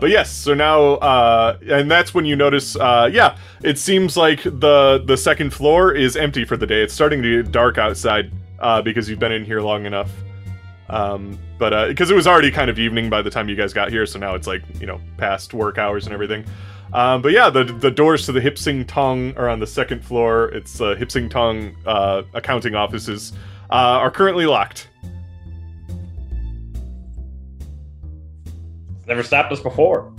Uh, but yes, so now, uh, and that's when you notice, uh, yeah, it seems like the the second floor is empty for the day. It's starting to get dark outside uh, because you've been in here long enough. Um, but because it was already kind of evening by the time you guys got here, so now it's like you know past work hours and everything. Um, but yeah, the the doors to the Hipsing Tong are on the second floor. It's uh, Hipsing Tong uh, accounting offices uh, are currently locked. Never stopped us before.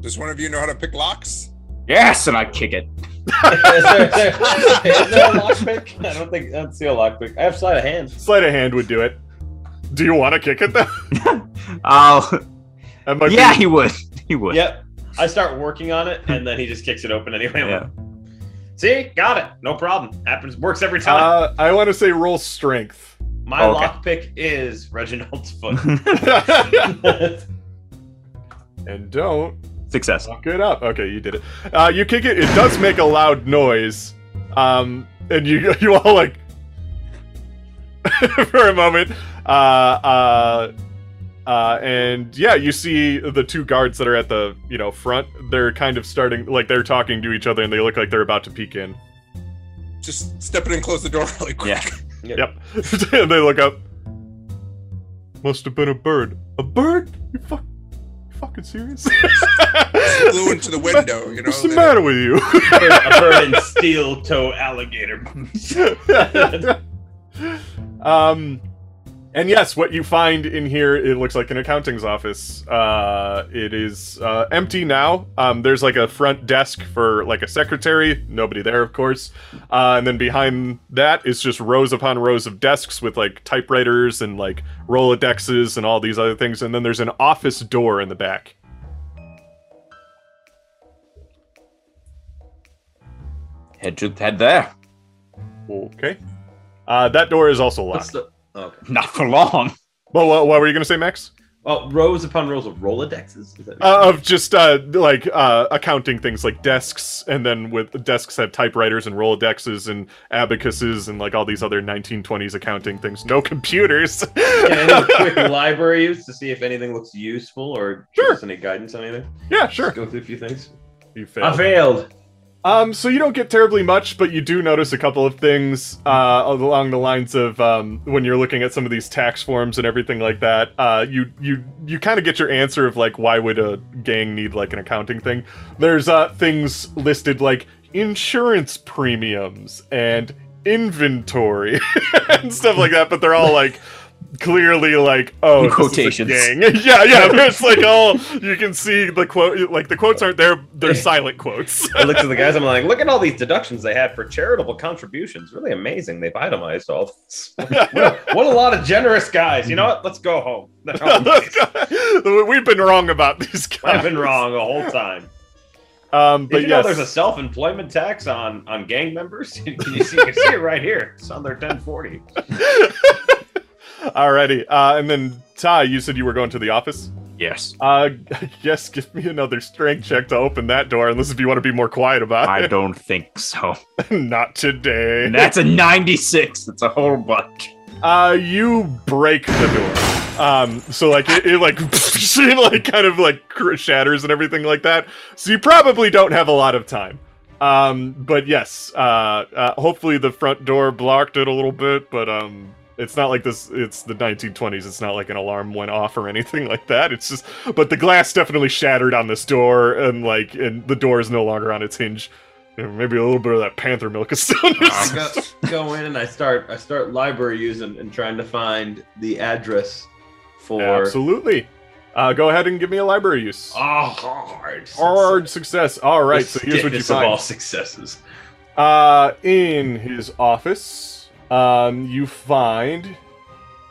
Does one of you know how to pick locks? Yes, and I kick it. is, there, is, there, is there a lockpick? I don't think I don't see a lockpick. I have sleight of hand. Sleight of hand would do it. Do you want to kick it though? Oh, That might yeah, be- he would. He would. Yep. I start working on it, and then he just kicks it open anyway. Yeah. like, See, got it. No problem. Happens. Works every time. Uh, I want to say roll strength. My okay. lockpick is Reginald's foot. and don't Success. Fuck it up. Okay, you did it. Uh, you kick it. It does make a loud noise. Um, and you you all like for a moment. Uh, uh, uh, and yeah, you see the two guards that are at the you know front. They're kind of starting like they're talking to each other, and they look like they're about to peek in. Just step in and close the door really quick. Yeah. Yep. and they look up. Must have been a bird. A bird? You fuck. You fucking serious? Flew into the window, you know. What's the they- matter with you? a bird and steel toe alligator. um, and yes, what you find in here, it looks like an accounting's office. Uh, it is uh, empty now. Um, there's like a front desk for like a secretary. Nobody there, of course. Uh, and then behind that is just rows upon rows of desks with like typewriters and like Rolodexes and all these other things. And then there's an office door in the back. Head to head there. Okay. Uh, that door is also What's locked. The? Okay. Not for long. Well, what, what were you gonna say, Max? Oh, rows upon rows of Rolodexes. Uh, of just uh, like uh, accounting things like desks, and then with desks have typewriters and Rolodexes and abacuses and like all these other 1920s accounting things. No computers. Can any quick library use to see if anything looks useful or give Sure. us any guidance on anything? yeah, sure. Just go through a few things. You failed. I failed. Um, so you don't get terribly much, but you do notice a couple of things uh, along the lines of um, when you're looking at some of these tax forms and everything like that. Uh, you you you kind of get your answer of like why would a gang need like an accounting thing? There's uh, things listed like insurance premiums and inventory and stuff like that, but they're all like clearly like oh In this is a quotations. gang. yeah yeah it's like all you can see the quote like the quotes aren't there they're silent quotes I looked at the guys. I'm like, look at all these deductions they had for charitable contributions. Really amazing. They've itemized all this. what, a, what a lot of generous guys. You know what? Let's go home. We've been wrong about these guys. I've been wrong the whole time. Um, Did but you yes, know there's a self-employment tax on on gang members? Can you see, you can see it right here? It's on their 1040. Alrighty. Uh, and then Ty, you said you were going to the office. Yes. Uh, yes. Give me another strength check to open that door, unless if you want to be more quiet about I it. I don't think so. Not today. And that's a 96. That's a whole bunch. Uh, you break the door. Um, so like it, it like it like kind of like shatters and everything like that. So you probably don't have a lot of time. Um, but yes, uh, uh, hopefully the front door blocked it a little bit, but um, it's not like this. It's the 1920s. It's not like an alarm went off or anything like that. It's just, but the glass definitely shattered on this door, and like, and the door is no longer on its hinge. Maybe a little bit of that panther milk is still I go, go in and I start I start library using and trying to find the address for Absolutely. Uh, go ahead and give me a library use. Oh, hard. Hard success. All right, The so here's what you of all find. successes. Uh, in his office, um, you find.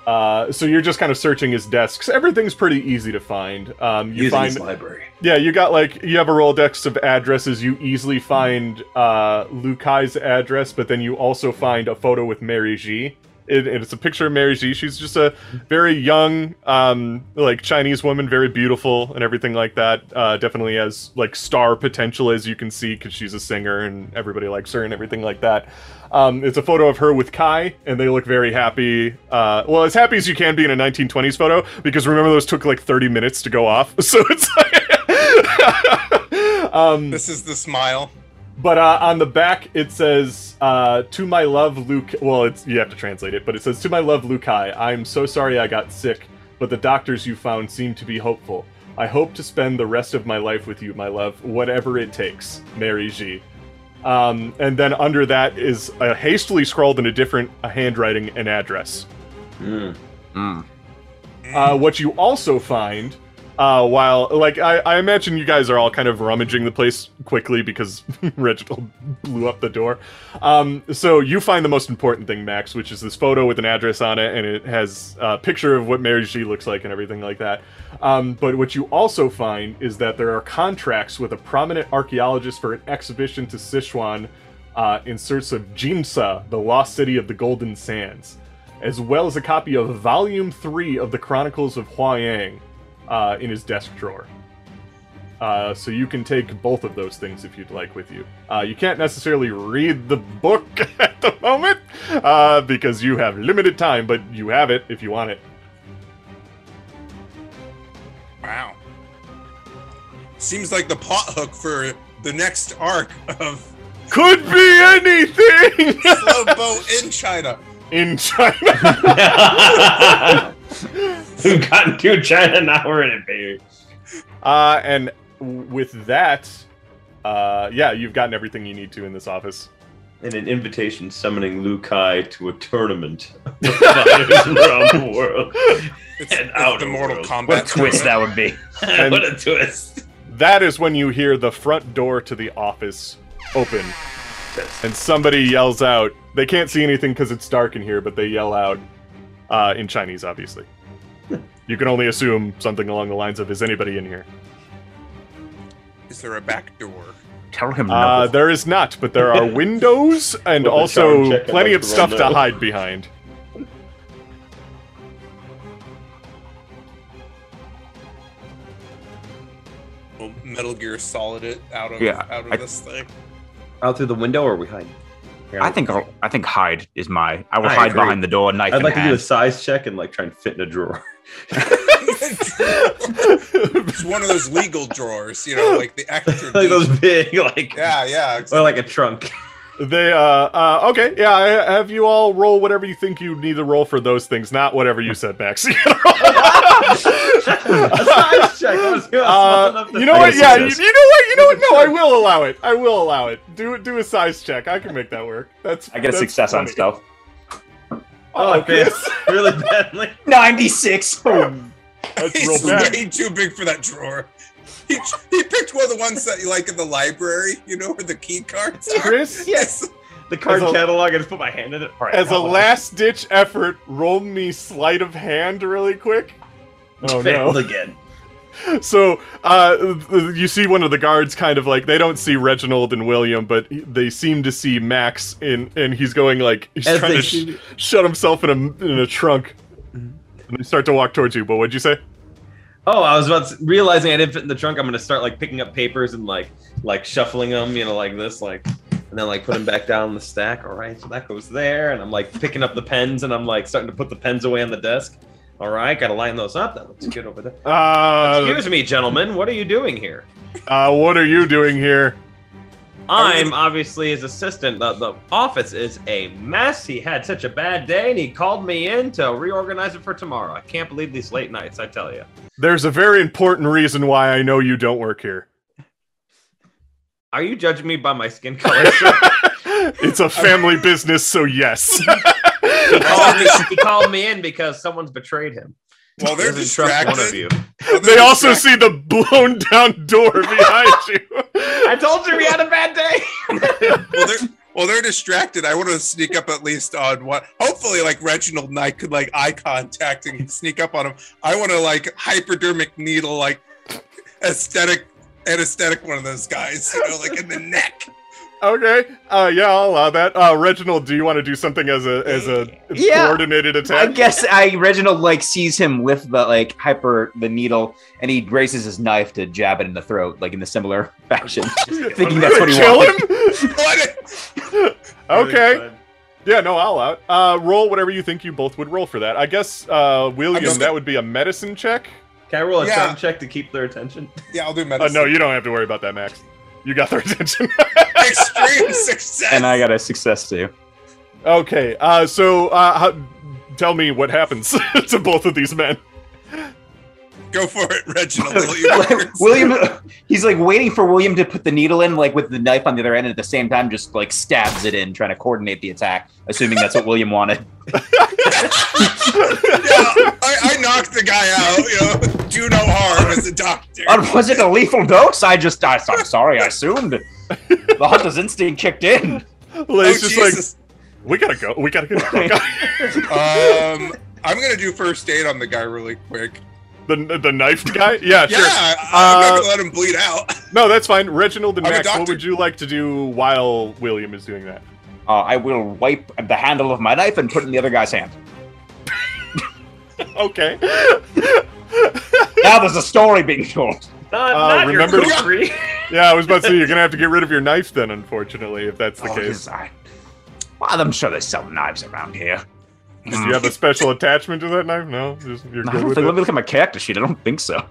Uh, so you're just kind of searching his desks. Everything's pretty easy to find. Um, you Using find, his library. yeah, you got like you have a Rolodex of addresses. You easily find uh Lukai's address, but then you also find a photo with Mary G. It, it's a picture of Mary G. She's just a very young, um, like Chinese woman, very beautiful and everything like that. Uh, definitely has like star potential, as you can see, because she's a singer and everybody likes her and everything like that. Um, it's a photo of her with Kai, and they look very happy. Uh, well, as happy as you can be in a 1920s photo, because remember those took like 30 minutes to go off. So it's like. um, This is the smile. but uh, on the back it says, uh, "To my love, Luke." Well, it's you have to translate it, but it says, "To my love, Lukai. I'm so sorry I got sick, but the doctors you found seem to be hopeful. I hope to spend the rest of my life with you, my love, whatever it takes, Mary G." Um, and then under that is a hastily scrawled in a different uh, handwriting an address. Mm. Mm. Uh, what you also find, uh, while like I, I imagine you guys are all kind of rummaging the place quickly because Reginald blew up the door. Um, so you find the most important thing, Max, which is this photo with an address on it, and it has a picture of what Mary G looks like and everything like that. Um, but what you also find is that there are contracts with a prominent archaeologist for an exhibition to Sichuan uh, in search of Jimsa, the lost city of the Golden Sands as well as a copy of Volume 3 of the Chronicles of Huayang uh, in his desk drawer. Uh, so you can take both of those things if you'd like with you. Uh, you can't necessarily read the book at the moment uh, because you have limited time, but you have it if you want it. Wow. Seems like the plot hook for the next arc of Could be anything Slow Boat in China. in China. We've gotten to China now. We're in it, baby. Uh, and with that, uh, yeah, you've gotten everything you need to in this office. And an invitation summoning Lu Kai to a tournament around the world. It's, And it's outer the Mortal world. Kombat What a twist that would be. What a twist! That is when you hear the front door to the office open, and somebody yells out. They can't see anything because it's dark in here, but they yell out uh, in Chinese, obviously. You can only assume something along the lines of "Is anybody in here?" Is there a back door? Tell him no. Uh, there is not, but there are windows and With also plenty of stuff run to hide behind. Well, Metal Gear Solid it out of Yeah, out of I- this thing. Out through the window, or are we hiding? Here, I think I'll, I think hide is my. I will I hide agree. behind the door, knife I'd in like to do a size check and like try and fit in a drawer. it's one of those legal drawers, you know, like the extra. like those big, like Yeah, yeah. or like a trunk. They uh, uh okay yeah I, have you all roll whatever you think you need to roll for those things not whatever you said Max a size check. I was small uh, you know what yeah you, you know what you know what no I will allow it I will allow it do do a size check I can make that work that's I get a that's success on funny. stealth. Oh, okay. Really badly. Ninety-six. That's real bad way too big for that drawer. He, he picked one of the ones that you like in the library, you know, where the key cards are. Chris Yes. The card a- catalog. I just put my hand in it. All right, as a I'll- last ditch effort roll me sleight of hand really quick oh no again. So, uh, you see one of the guards kind of like they don't see Reginald and William, but they seem to see Max in, and he's going like he's As trying to sh- shut himself in a in a trunk. And they start to walk towards you. But what'd you say? Oh, I was about to, realizing I didn't fit in the trunk. I'm gonna start like picking up papers and like like shuffling them, you know, like this, like, and then like put them back down the stack. All right, so that goes there, and I'm like picking up the pens, and I'm like starting to put the pens away on the desk. All right, gotta line those up. That looks good over there. Uh, Excuse me, gentlemen, what are you doing here? uh, what are you doing here? I'm obviously his assistant. The, the office is a mess. He had such a bad day, and he called me in to reorganize it for tomorrow. I can't believe these late nights. I tell you. There's a very important reason why I know you don't work here. Are you judging me by my skin color? sir? it's a family business, so yes. he, called me, he called me in because someone's betrayed him. While they're He doesn't trust one of distracted, you. while they're also see the blown down door behind you. I told you we had a bad day. Well, they're, well, they're distracted. I want to sneak up at least on what. Hopefully, like Reginald and I could like eye contact and sneak up on him. I want to like hypodermic needle, like aesthetic, anesthetic one of those guys, you know, like in the neck. Okay. Uh, yeah, I'll allow that. Uh, Reginald, do you want to do something as a as a Yeah. coordinated attack? I guess I Reginald like sees him with the like hyper the needle, and he raises his knife to jab it in the throat, like in a similar fashion, thinking that's what he Kill wanted. him. Okay. Yeah, no, I'll out. Uh, roll whatever you think you both would roll for that. I guess, uh, William, just- that would be a medicine check. Can I roll a Yeah. charm check to keep their attention? Yeah, I'll do Uh, medicine. no, you don't have to worry about that, Max. You got their attention. Extreme success. And I got a success too. okay, uh, so uh, how, tell me what happens to both of these men. Go for it, Reginald. William. William, he's like waiting for William to put the needle in, like with the knife on the other end, and at the same time, just like stabs it in, trying to coordinate the attack, assuming that's what William wanted. yeah, I, I knocked the guy out. You know, do no harm as a doctor. Uh, was it a lethal dose? I just, I, I'm sorry, I assumed. The hunter's instinct kicked in. Well, Oh, it's just like Jesus. we gotta go. We gotta get the fuck out. um, I'm gonna do first aid on the guy really quick. The the knifed guy. Yeah, Yeah, sure. I, I'm not Uh, gonna let him bleed out. No, that's fine. Reginald and I'm Max, what would you like to do while William is doing that? Uh, I will wipe the handle of my knife and put it in the other guy's hand. Okay. Now there's a story being told. Not, Uh, not remember- your kukri. yeah, I was about to say you're gonna have to get rid of your knife then, unfortunately, if that's the Oh, case. this- I- well, I'm sure they sell knives around here. Do you have a special attachment to that knife? No, just you're I good don't with think, let me it. look at my character sheet. I don't think so.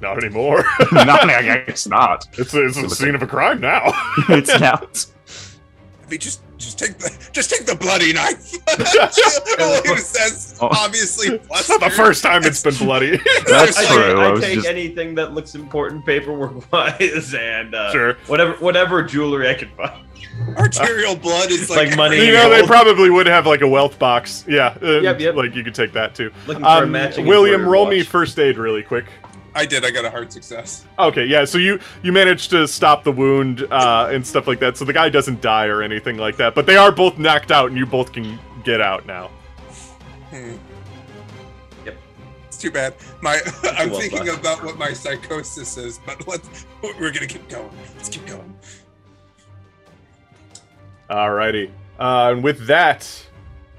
Not anymore. no, I guess not. it's a, it's a scene of a crime now. It's not. If he just just take the just take the bloody knife. William says, Oh. obviously. It's not the first time it's been bloody. That's I true. take, I I take just- anything that looks important paperwork wise and uh, Sure. whatever whatever jewelry I can find. Arterial blood is like, Like money. you know, they probably would have like a wealth box. Yeah. uh, Yep, yep. Like you could take that too. Looking for a Um, matching. William, embroidered roll me first aid really quick. I did. I got a hard success. Okay, yeah. So you you managed to stop the wound uh, and stuff like that. So the guy doesn't die or anything like that. But they are both knocked out, and you both can get out now. Hmm. Yep. It's too bad. My I'm thinking done. about what my psychosis is, but let's we're gonna keep going. Let's keep going. Alrighty. Uh, and with that,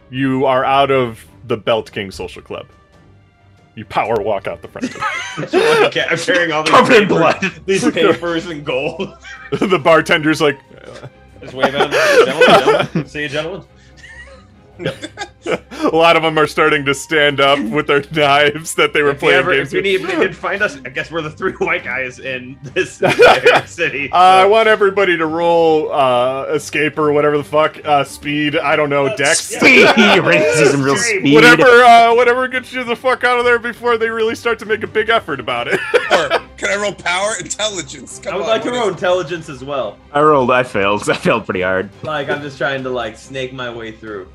you are out of the Belt King Social Club. You power walk out the front. Okay, I'm carrying all these Covered in papers, blood. these papers and gold. the bartender's like, Just wave at. Gentlemen, gentlemen. See you, gentlemen. a lot of them are starting to stand up with their knives that they were If you, playing ever, games if you need, if you find us, I guess we're the three white guys in this entire city. Uh, I want everybody to roll uh, escape or whatever the fuck uh, speed. I don't know, dex. Speed. You're ready to see some real speed. Whatever, uh, whatever gets you the fuck out of there before they really start to make a big effort about it. Or can I roll power intelligence? Come I would on, like to roll intelligence as well. I rolled. I failed. I failed pretty hard. Like I'm just trying to like snake my way through.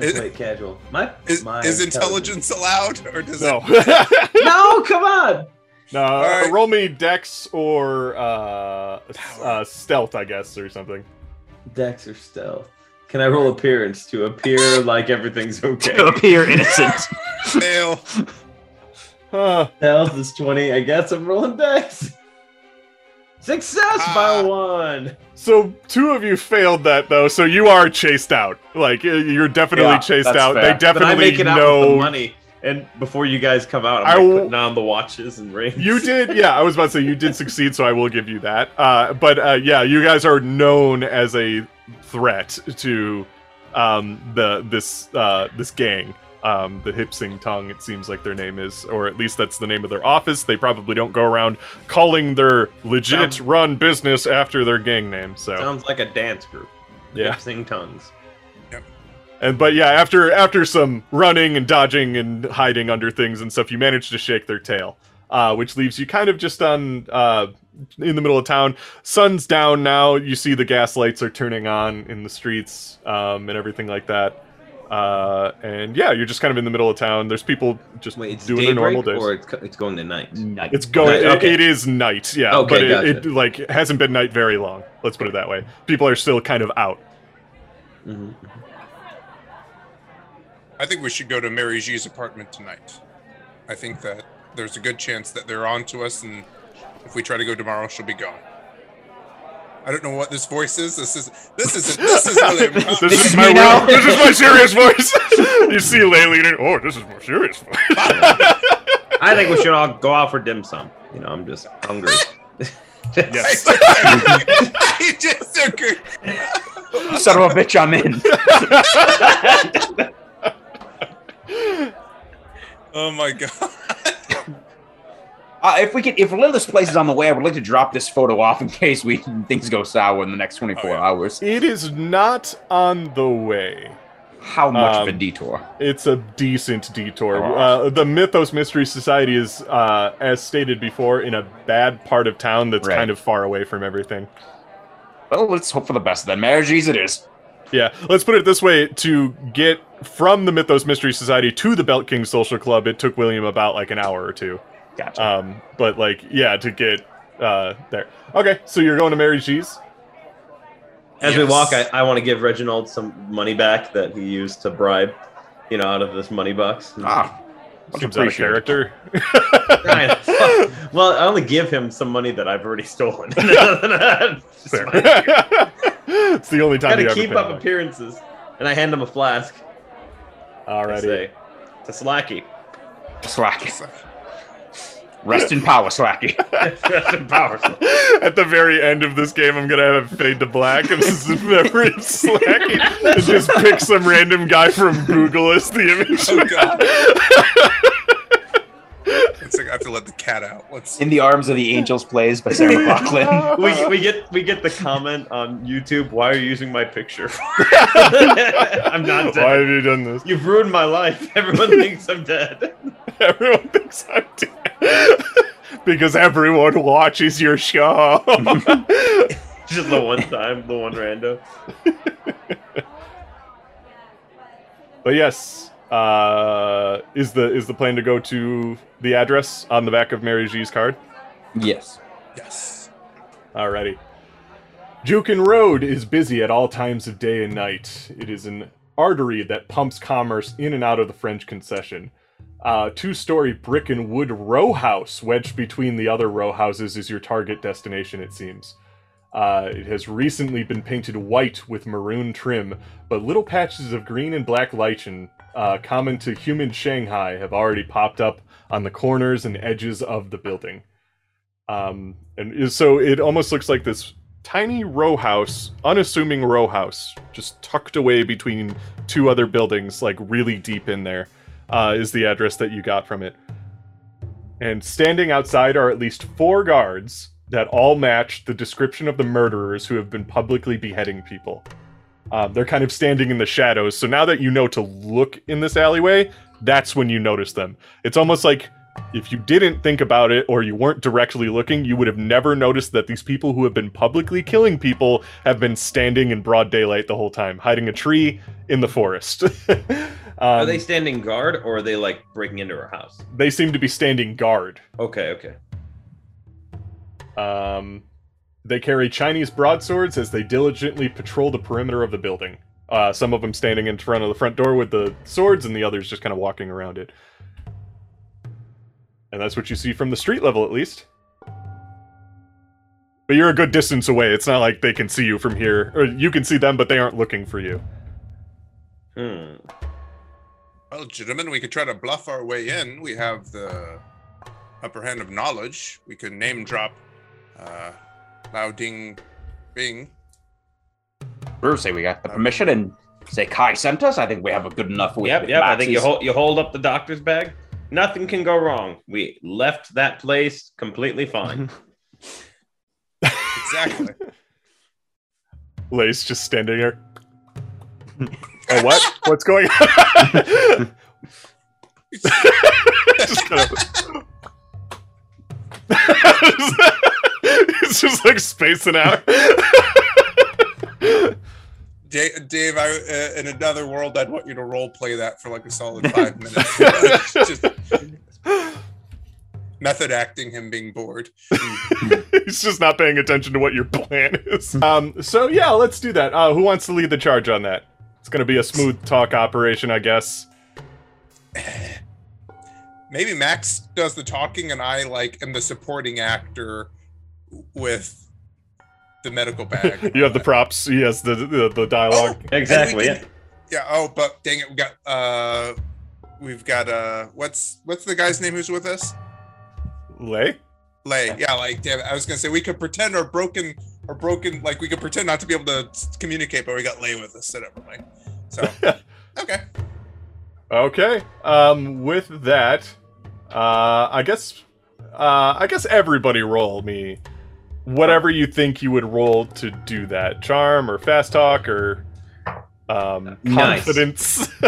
Let's Is- play casual. My Is, my is intelligence allowed, or does no, it? No, come on. no. uh, right. Roll me dex or uh, uh, stealth, I guess, or something. Dex or stealth. Can I roll appearance to appear like everything's okay? To appear innocent. Fail. Huh. Stealth is 20. I guess I'm rolling Dex. Success Ah. by one. So two of you failed that though, so you are chased out. Like uh, you're definitely Yeah, chased out. fair. They But I definitely make it out with the know. money. And before you guys come out, I I'm like will- putting on the watches and rings. You did, yeah. I was about to say you did succeed, so I will give you that. Uh, but uh, yeah, you guys are known as a threat to um, the this uh, this gang, um, the Hip Sing Tongue. It seems like their name is, or at least that's the name of their office. They probably don't go around calling their legit Sounds- run business after their gang name. So Sounds like a dance group. Yeah. Hip Sing tongues. And but yeah, after after some running and dodging and hiding under things and stuff, you manage to shake their tail, uh, which leaves you kind of just on uh, in the middle of town. Sun's down now. You see the gas lights are turning on in the streets um, and everything like that. Uh, and yeah, you're just kind of in the middle of town. There's people just Wait, it's doing their normal daybreak days. or it's, it's going to night? Nice. It's going. Night, okay. it- it is night, yeah. Okay, but it, gotcha. it like hasn't been night very long. Let's put it that way. People are still kind of out. hmm I think we should go to Mary G's apartment tonight. I think that there's a good chance that they're on to us, and if we try to go tomorrow, she'll be gone. I don't know what this voice is. This is this isn't this is really this This is is my me real- this is my serious voice. you see Laylee and oh, this is more serious voice. I think we should all go out for dim sum. You know, I'm just hungry. Yes. I just agree. Son of a bitch, I'm in. Oh my god. Uh, if we could, if Lilith's place is on the way, I would like to drop this photo off in case we things go sour in the next 24 Oh, yeah. hours. it is not on the way. How much of a Um, detour? It's a decent detour. Oh. Uh, the Mythos Mystery Society is, uh, as stated before, in a bad part of town that's Right. kind of far away from everything. Well, let's hope for the best then. Mary G's it is. Yeah, let's put it this way: to get from the Mythos Mystery Society to the Belt King Social Club, it took William about like an hour or two. Gotcha. Um, but like, yeah, to get uh there. Okay, so you're going to Mary G's. As we walk, I, I want to give Reginald some money back that he used to bribe, you know, out of this money box. ah, much Seems out of character. Ryan, fuck. well, I only give him some money that I've already stolen. It's Fair. fine. it's the only time you Gotta keep pay up appearances. And I hand him a flask. I Alrighty. say, to Slacky. Slacky. Rest in power, Slacky. Rest in power. At the very end of this game, I'm gonna have it fade to black, and this is memory of Slacky, and just pick some random guy from Google as the image. Oh god. It's like I have to let the cat out. Let's In the Arms of the Angels plays by Sarah McLachlan. we, we get we get the comment on YouTube. Why are you using my picture? I'm not dead. Why have you done this? You've ruined my life. Everyone thinks I'm dead. Everyone thinks I'm dead. because everyone watches your show. Just the one time, the one random. but yes, uh, is the is the plan to go to the address on the back of Mary G's card? yes. yes. Alrighty. Jukin Road is busy at all times of day and night. It is an artery that pumps commerce in and out of the French concession. Uh, two-story brick and wood row house wedged between the other row houses is your target destination, it seems. Uh, it has recently been painted white with maroon trim, but little patches of green and black lichen, uh, common to human Shanghai, have already popped up on the corners and edges of the building. Um, and so it almost looks like this tiny row house, unassuming row house, just tucked away between two other buildings, like really deep in there, uh, is the address that you got from it. And standing outside are at least four guards that all match the description of the murderers who have been publicly beheading people. Um, they're kind of standing in the shadows, so now that you know to look in this alleyway, that's when you notice them. It's almost like if you didn't think about it or you weren't directly looking, you would have never noticed that these people who have been publicly killing people have been standing in broad daylight the whole time, hiding a tree in the forest. Are um, they standing guard or are they like breaking into our house? they seem to be standing guard. Okay, okay. Um, they carry Chinese broadswords as they diligently patrol the perimeter of the building. Uh, some of them standing in front of the front door with the swords, and the others just kind of walking around it. And that's what you see from the street level, at least. But you're a good distance away. It's not like they can see you from here. Or you can see them, but they aren't looking for you. Hmm. Well, gentlemen, we could try to bluff our way in. We have the upper hand of knowledge. We could name drop uh, Lao Ding Bing. Bruce, say we got the permission and say Kai sent us. I think we have a good enough. with- Yep, with yep. I think you hold you hold up the doctor's bag. Nothing can go wrong. We left that place completely fine. Exactly. Lace just standing there. oh, what? What's going on? just kind of. It's just like spacing out. Da- Dave, I, uh, in another world, I'd want you to role play that for like a solid five minutes. Just method acting him being bored. He's just not paying attention to what your plan is. Um, so yeah, let's do that. Uh, who wants to lead the charge on that? It's gonna be a smooth talk operation, I guess. Maybe Max does the talking, and I like am the supporting actor with the medical bag. You have the props. He has the the, the dialogue. exactly. And Yeah. Yeah. Oh, but dang it, we got uh, we've got uh, what's what's the guy's name who's with us? Lei. Lei. Yeah, like damn it. I was gonna say we could pretend our broken or broken like we could pretend not to be able to communicate, but we got Lei with us. So never mind. So okay. Okay. Um, with that, uh, I guess, uh, I guess everybody roll me whatever you think you would roll to do that. Charm or fast talk or um, Nice. confidence.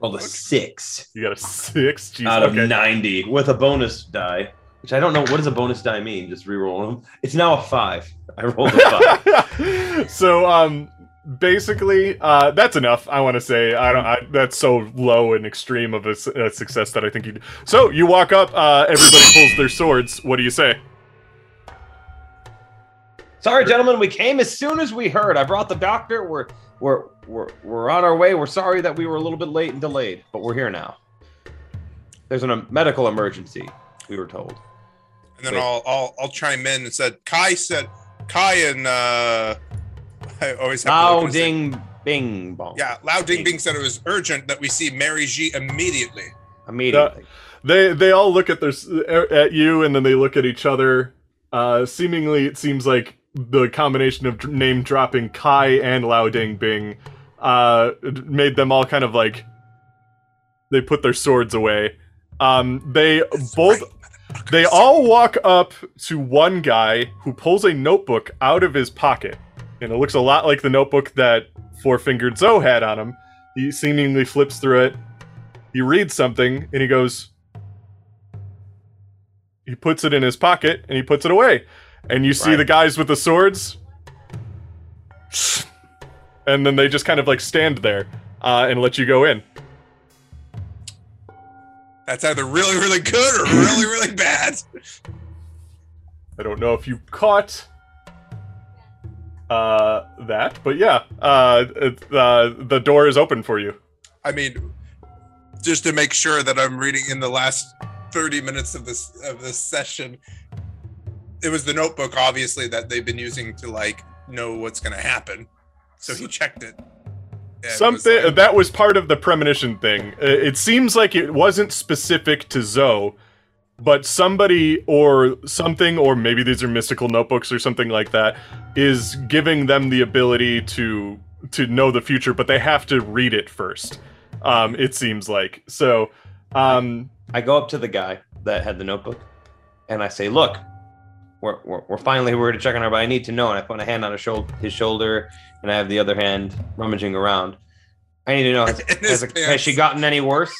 Rolled a six you got a six. Jeez, out of okay. 90 with a bonus die, which I don't know. What does a bonus die mean? Just re-roll them. It's now a five. I rolled a five. so um basically uh that's enough i want to say i don't I, that's so low and extreme of a success that i think you so you walk up uh everybody pulls their swords what do you say Sorry, gentlemen, we came as soon as we heard. I brought the doctor. We're we're we're we're on our way. We're sorry that we were a little bit late and delayed, but we're here now. There's a medical emergency. We were told. And then Wait. I'll, I'll I'll chime in and said Kai said Kai and uh I always have to Now, look at his name. ding, bing, bong. Yeah, Lao Ding Bing said it was urgent that we see Mary G immediately. immediately. they they all look at their at you and then they look at each other uh seemingly it seems like the combination of name dropping kai and lao ding bing uh made them all kind of like they put their swords away um they That's both right. They all walk up to one guy who pulls a notebook out of his pocket. And it looks a lot like the notebook that Four Fingered Zoe had on him. He seemingly flips through it. He reads something and he goes. He puts it in his pocket and he puts it away. And you see Right. the guys with the swords. And then they just kind of like stand there uh, and let you go in. That's either really really good or really really bad. I don't know if you caught uh, that, but yeah, uh, it- uh, the door is open for you. I mean, just to make sure that I'm reading in the last 30 minutes of this of this session, it was the notebook, obviously, that they've been using to like know what's gonna happen. So he checked it. And it was Something like- that was part of the premonition thing. Uh, It seems like it wasn't specific to Zoe, but somebody or something, or maybe these are mystical notebooks or something like that, is giving them the ability to to know the future, but they have to read it first. Um, it seems like so. Um, I go up to the guy that had the notebook, and I say, "Look, we're, we're, we're finally we're to check on her, but I need to know." And I put a hand on his shoulder, his shoulder, and I have the other hand rummaging around. I need to know: has, has, pants. has she gotten any worse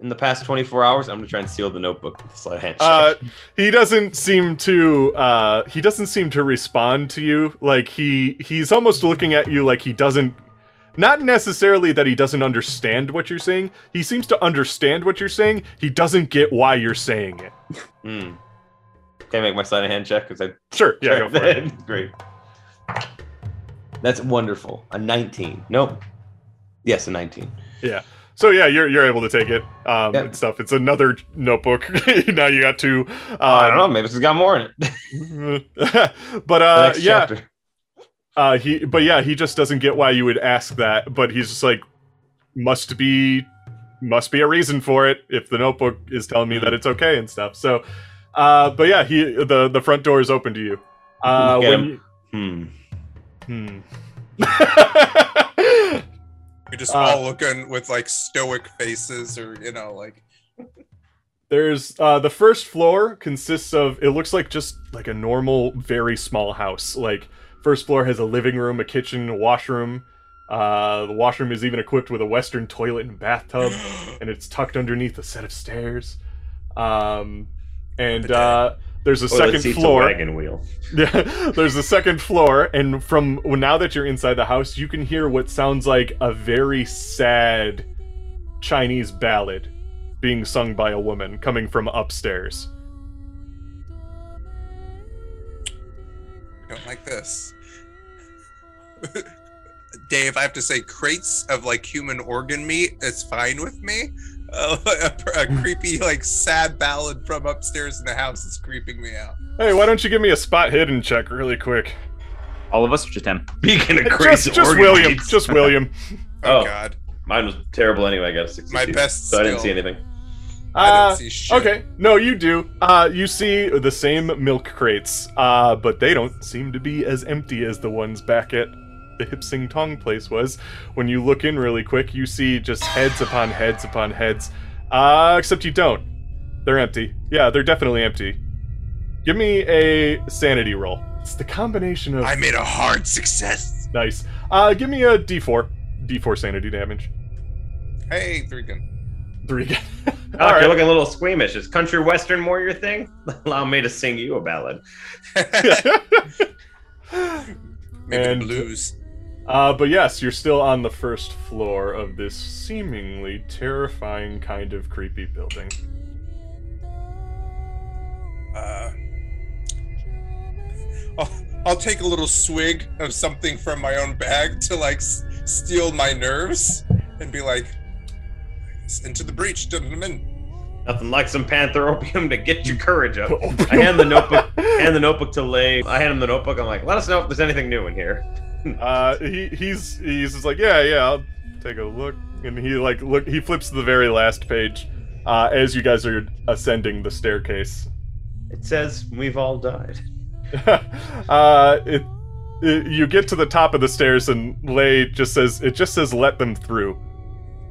in the past 24 hours? I'm gonna try and seal the notebook with a slight handshake. Uh, he doesn't seem to. Uh, he doesn't seem to respond to you. Like he he's almost looking at you like he doesn't. Not necessarily that he doesn't understand what you're saying. He seems to understand what you're saying. He doesn't get why you're saying it. Hmm. Can I make my sleight of hand check? Because I Sure, yeah, go for it. Great. That's wonderful. A 19. Nope. Yes, a 19. Yeah. So yeah, you're you're able to take it um, Yep. and stuff. It's another notebook. now you got two. Um, I don't know. Maybe it's got more in it. but uh, yeah, chapter. Uh, he, but yeah, he just doesn't get why you would ask that. But he's just like, must be, must be a reason for it. If the notebook is telling me that it's okay and stuff. So, uh, but yeah, he the the front door is open to you. Uh, Look when Hmm. you, hmm. You're just Uh, all looking with like stoic faces, or you know, like There's uh, the first floor consists of it looks like just like a normal, very small house. Like first floor has a living room, a kitchen, a washroom. Uh, the washroom is even equipped with a western toilet and bathtub. and it's tucked underneath a set of stairs. Um, and uh, there's a Toilet second seat's a floor. wagon wheel. Yeah, there's a second floor, and from well, now that you're inside the house, you can hear what sounds like a very sad Chinese ballad being sung by a woman coming from upstairs. I don't like this. Dave, I have to say, crates of like human organ meat is fine with me. Uh, a, a creepy, like sad ballad from upstairs in the house is creeping me out. Hey, why don't you give me a spot hidden check really quick? All of us, or just him? Speaking of Just, crazy just organ William, just William. Oh, Oh. God, Mine was terrible anyway. I got a 62. my best So I didn't see anything. I Uh, don't see shit. Okay, no, you do. Uh, you see the same milk crates, uh, but they don't seem to be as empty as the ones back at the Hip Sing Tong place was. When you look in really quick, you see just heads upon heads upon heads. Uh, except you don't. They're empty. Yeah, they're definitely empty. Give me a sanity roll. It's the combination of I made a hard success. nice. Uh, give me a D4. D4 sanity damage. Hey, three gun. Three. Doc, All you're looking a little squeamish. Is country western more your thing? Allow me to sing you a ballad. Maybe And- the blues. Uh, but yes, you're still on the first floor of this seemingly terrifying kind of creepy building. Uh, I'll, I'll take a little swig of something from my own bag to like s- steal my nerves and be like, into the breach, gentlemen. Nothing like some panther opium to get your courage up. I hand the notebook, hand the notebook to Lei. I hand him the notebook. I'm like, let us know if there's anything new in here. Uh, he he's he's just like, yeah, yeah, I'll take a look, and he like look he flips to the very last page, uh, as you guys are ascending the staircase. It says we've all died. uh, it, it you get to the top of the stairs, and Lei just says it just says let them through.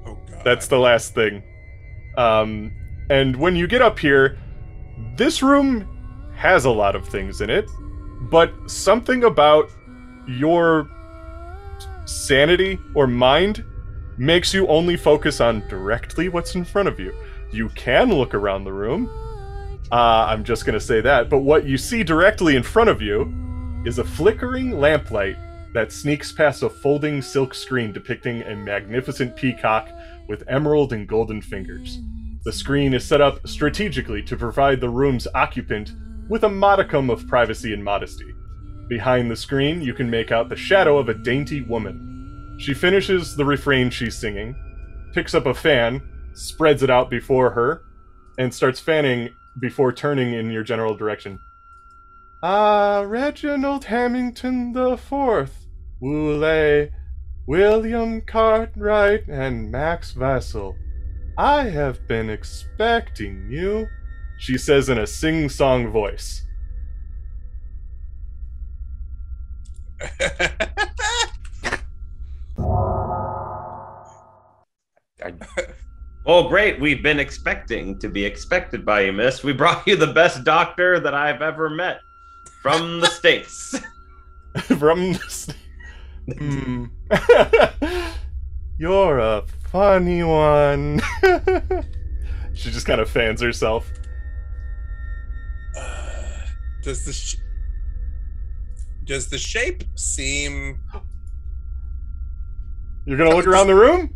Oh god. That's the last thing. Um, and when you get up here, this room has a lot of things in it, but something about your sanity or mind makes you only focus on directly what's in front of you. You can look around the room. Uh, I'm just going to say that. But what you see directly in front of you is a flickering lamplight that sneaks past a folding silk screen depicting a magnificent peacock with emerald and golden fingers. The screen is set up strategically to provide the room's occupant with a modicum of privacy and modesty. Behind the screen, you can make out the shadow of a dainty woman. She finishes the refrain she's singing, picks up a fan, spreads it out before her, and starts fanning before turning in your general direction. Ah, Reginald Hamilton the Fourth, Woolley, William Cartwright, and Max Vassal. I have been expecting you, she says in a sing song voice. Oh, great. We've been expecting to be expected by you, miss. We brought you the best doctor that I've ever met from the States. From the Hmm. You're a funny one. she just kind of fans herself. does the sh- does the shape seem You're gonna look around the room?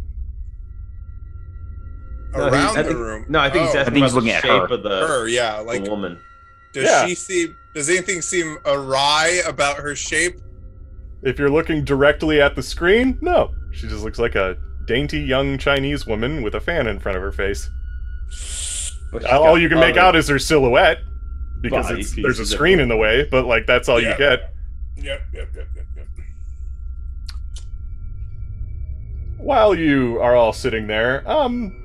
No, around I the think- room? No, I think he's Oh, asking think about he's the looking at shape her. of the, her. Yeah, the like woman. does Yeah. she seem? Does anything seem awry about her shape? If you're looking directly at the screen, no. She just looks like a dainty young Chinese woman with a fan in front of her face. But All you can make other- out is her silhouette because Body it's, there's a screen in the way, but like that's all Yeah. you get. Yep, yep, yep, yep, yep. While you are all sitting there, um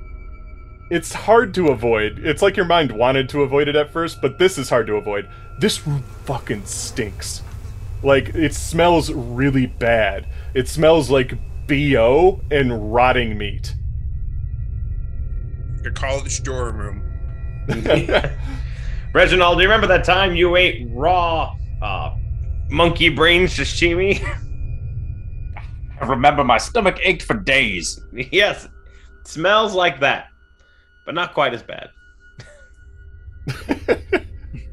it's hard to avoid. It's like your mind wanted to avoid it at first, but this is hard to avoid. This room fucking stinks. Like it smells really bad. It smells like BO and rotting meat. The college dorm room. Reginald, do you remember that time you ate raw uh, monkey brain sashimi? I remember my stomach ached for days. yes, smells like that, but not quite as bad.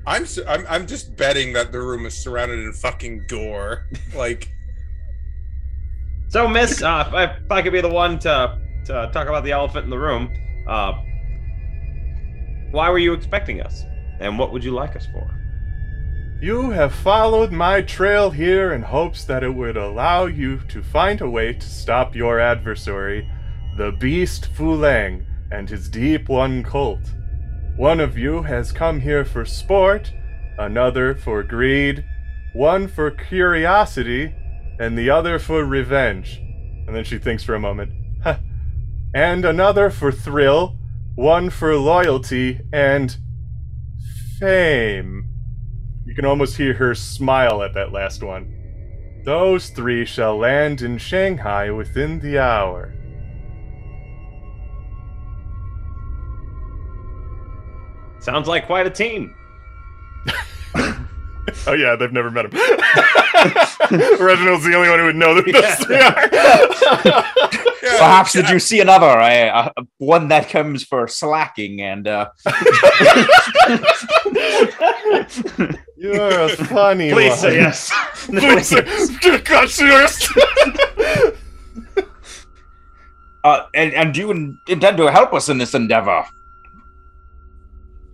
I'm, su- I'm I'm just betting that the room is surrounded in fucking gore. Like So, Miss, uh, if, I, if I could be the one to, to talk about the elephant in the room, uh, why were you expecting us? And what would you like us for? You have followed my trail here in hopes that it would allow you to find a way to stop your adversary, the beast Fulang, and his Deep One cult. One of you has come here for sport, another for greed, one for curiosity, and the other for revenge. And then she thinks for a moment. And another for thrill, one for loyalty, and fame. Can almost hear her smile at that last one. Those three shall land in Shanghai within the hour. Sounds like quite a team. Oh yeah, they've never met him. Reginald's the only one who would know that Yeah. those three are. Yeah, Perhaps yeah. did you see another? Uh, uh, one that comes for slacking and uh, You're a funny Please one. say yes. Please say, God, serious. uh and, and do you in- intend to help us in this endeavor?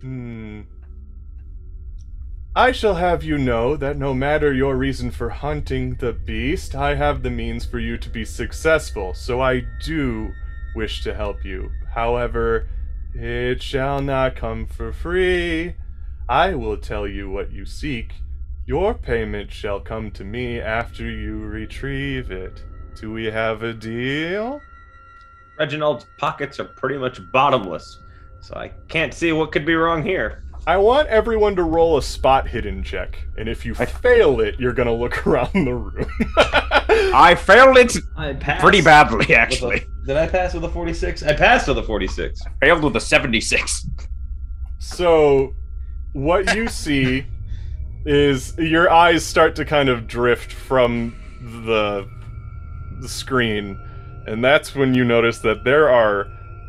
Hmm. I shall have you know that no matter your reason for hunting the beast, I have the means for you to be successful, so I do wish to help you. However, it shall not come for free. I will tell you what you seek. Your payment shall come to me after you retrieve it. Do we have a deal? Reginald's pockets are pretty much bottomless, so I can't see what could be wrong here. I want everyone to roll a spot hidden check, and if you I- fail it, you're gonna look around the room. I failed it I pretty badly, with a- actually. did I pass with a 46? I passed with a 46. Failed with a 76. so, what you see is your eyes start to kind of drift from the, the screen, and that's when you notice that there are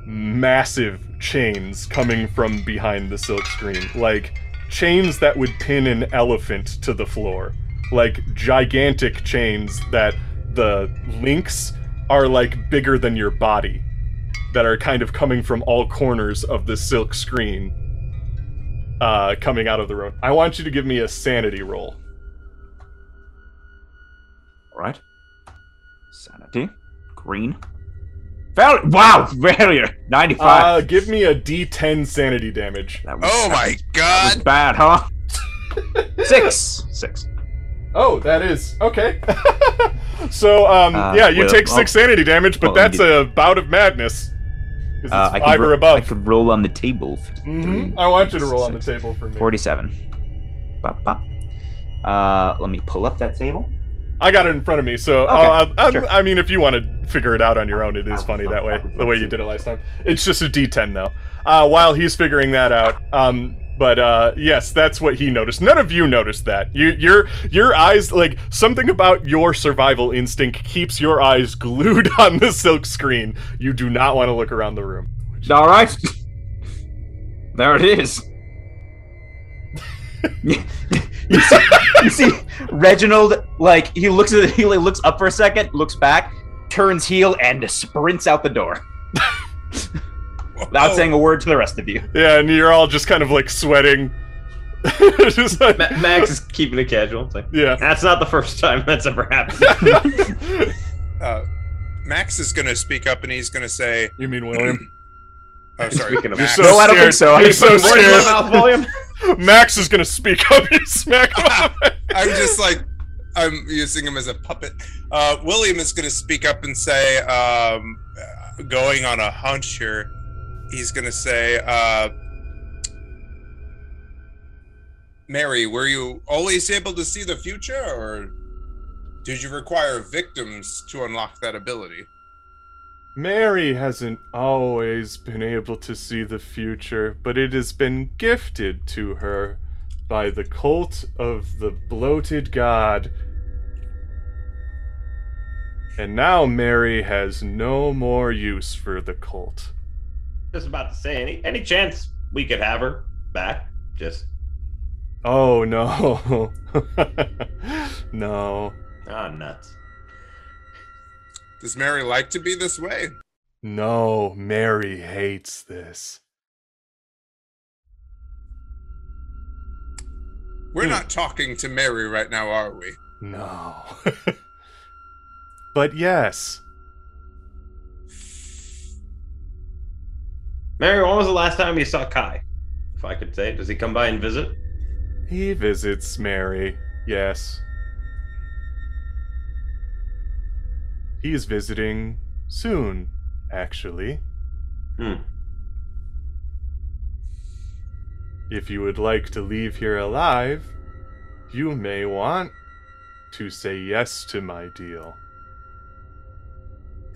massive chains coming from behind the silk screen, like chains that would pin an elephant to the floor, like gigantic chains that the links are like bigger than your body, that are kind of coming from all corners of the silk screen, uh, coming out of the room. I want you to give me a sanity roll. All right. Sanity. Green. Fail- wow, failure. 95. Uh, give me a D10 sanity damage. that was, Oh that my was- that was bad, huh? Six. Six. Oh, that is okay. so, um, Uh, yeah, you well, take six sanity damage, but well, that's a bout of madness. Uh, it's I, five could or ro- I could roll on the table. Mhm. I want you to roll on the table for me. 47. Bop, bop. Uh, let me pull up that table. I got it in front of me, so Okay, I'll, I'll, sure. I mean, if you want to figure it out on your own, it is funny that way, the way you did it last time. It's just a D10 though. Uh, while he's figuring that out, um, but uh, yes, that's what he noticed. None of you noticed that. You, your, your eyes, like something about your survival instinct keeps your eyes glued on the silk screen. You do not want to look around the room. All right. there it is. you, see, you see Reginald like he looks at he like, looks up for a second, looks back, turns heel, and sprints out the door without saying a word to the rest of you. Yeah, and you're all just kind of like sweating. just like, Ma- Max is keeping it casual. It's like, yeah. that's not the first time that's ever happened. Uh, Max is gonna speak up and he's gonna say, you mean William? "Oh, sorry, Speaking of- Max." so no, I don't think scared. so. He's so scared. mouth volume? Max is gonna speak up. You smack him on I'm just like I'm using him as a puppet. Uh, William is going to speak up and say, um, going on a hunch here. He's going to say, uh, "Mary, were you always able to see the future, or did you require victims to unlock that ability?" Mary hasn't always been able to see the future, but it has been gifted to her by the cult of the bloated god. And now Mary has no more use for the cult. Just about to say, any any chance we could have her back? Just Oh no. no. ah nuts. Does Mary like to be this way? No, Mary hates this. We're Hmm. not talking to Mary right now, are we? No. but yes. Mary, when was the last time you saw Kai? If I could say, does he come by and visit? He visits Mary, yes. He is visiting soon, actually. Hmm. if you would like to leave here alive, you may want to say yes to my deal.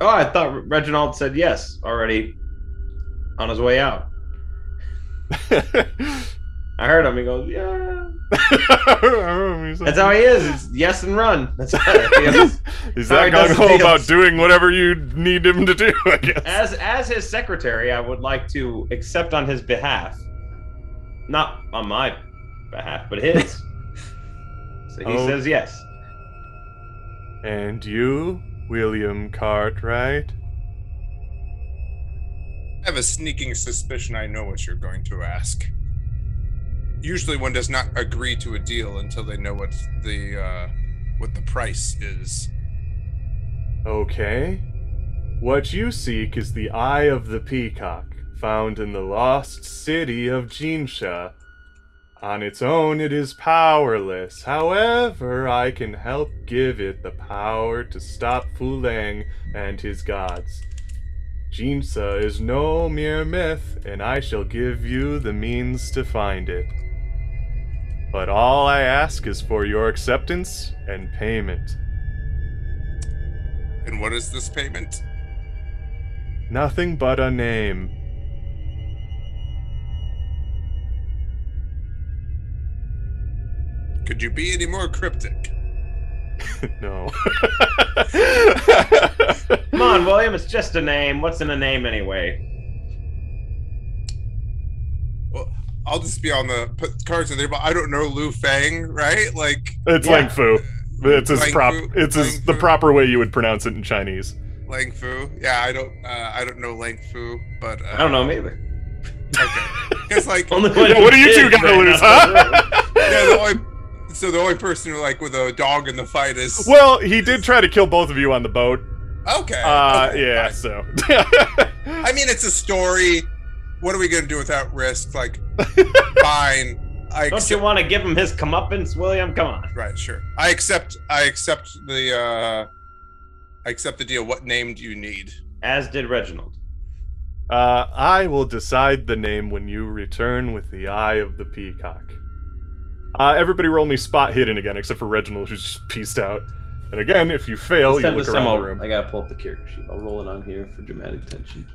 Oh, I thought Reginald said yes already on his way out. I heard him. He goes, "Yeah." That's how he is. It's yes and run. That's how he is. He's that gung ho about doing whatever you need him to do, I guess. As as his secretary, I would like to accept on his behalf, not on my behalf, but his. so he Oh. says yes. And you, William Cartwright? I have a sneaking suspicion I know what you're going to ask. Usually, one does not agree to a deal until they know what the uh, what the price is. Okay. What you seek is the Eye of the Peacock, found in the lost city of Jinsha. On its own, it is powerless. However, I can help give it the power to stop Fulang and his gods. Jinsha is no mere myth, and I shall give you the means to find it. But all I ask is for your acceptance and payment. And what is this payment? Nothing but a name. Could you be any more cryptic? no. Come on, William. It's just a name. What's in a name anyway? Well, I'll just be on the put cards in there, but I don't know Lu Fang, right? Like It's Yeah. Lang Fu. It's his Lang prop. Fu- It's his, the proper way you would pronounce it in Chinese. Lang Fu. Yeah, I don't. Uh, I don't know Lang Fu, but uh, I don't know him either. Okay, because like Only Yeah, one what do you two kid got to ran lose, out the room. huh? yeah, the only so the only person who like with a dog in the fight is well, he did try to kill both of you on the boat. okay. Uh, okay, yeah. fine. So. I mean, it's a story. What are we gonna do without risk? Like, fine. I Don't accept, you want to give him his comeuppance, William? Come on. right? Sure. I accept. I accept the. uh I accept the deal. What name do you need? As did Reginald. Uh, I will decide the name when you return with the Eye of the Peacock. Uh, everybody roll me spot hidden again, except for Reginald, who's just pieced out. And again, if you fail, This you look around I'll- room. I gotta pull up the character sheet. I'll roll it on here for dramatic tension.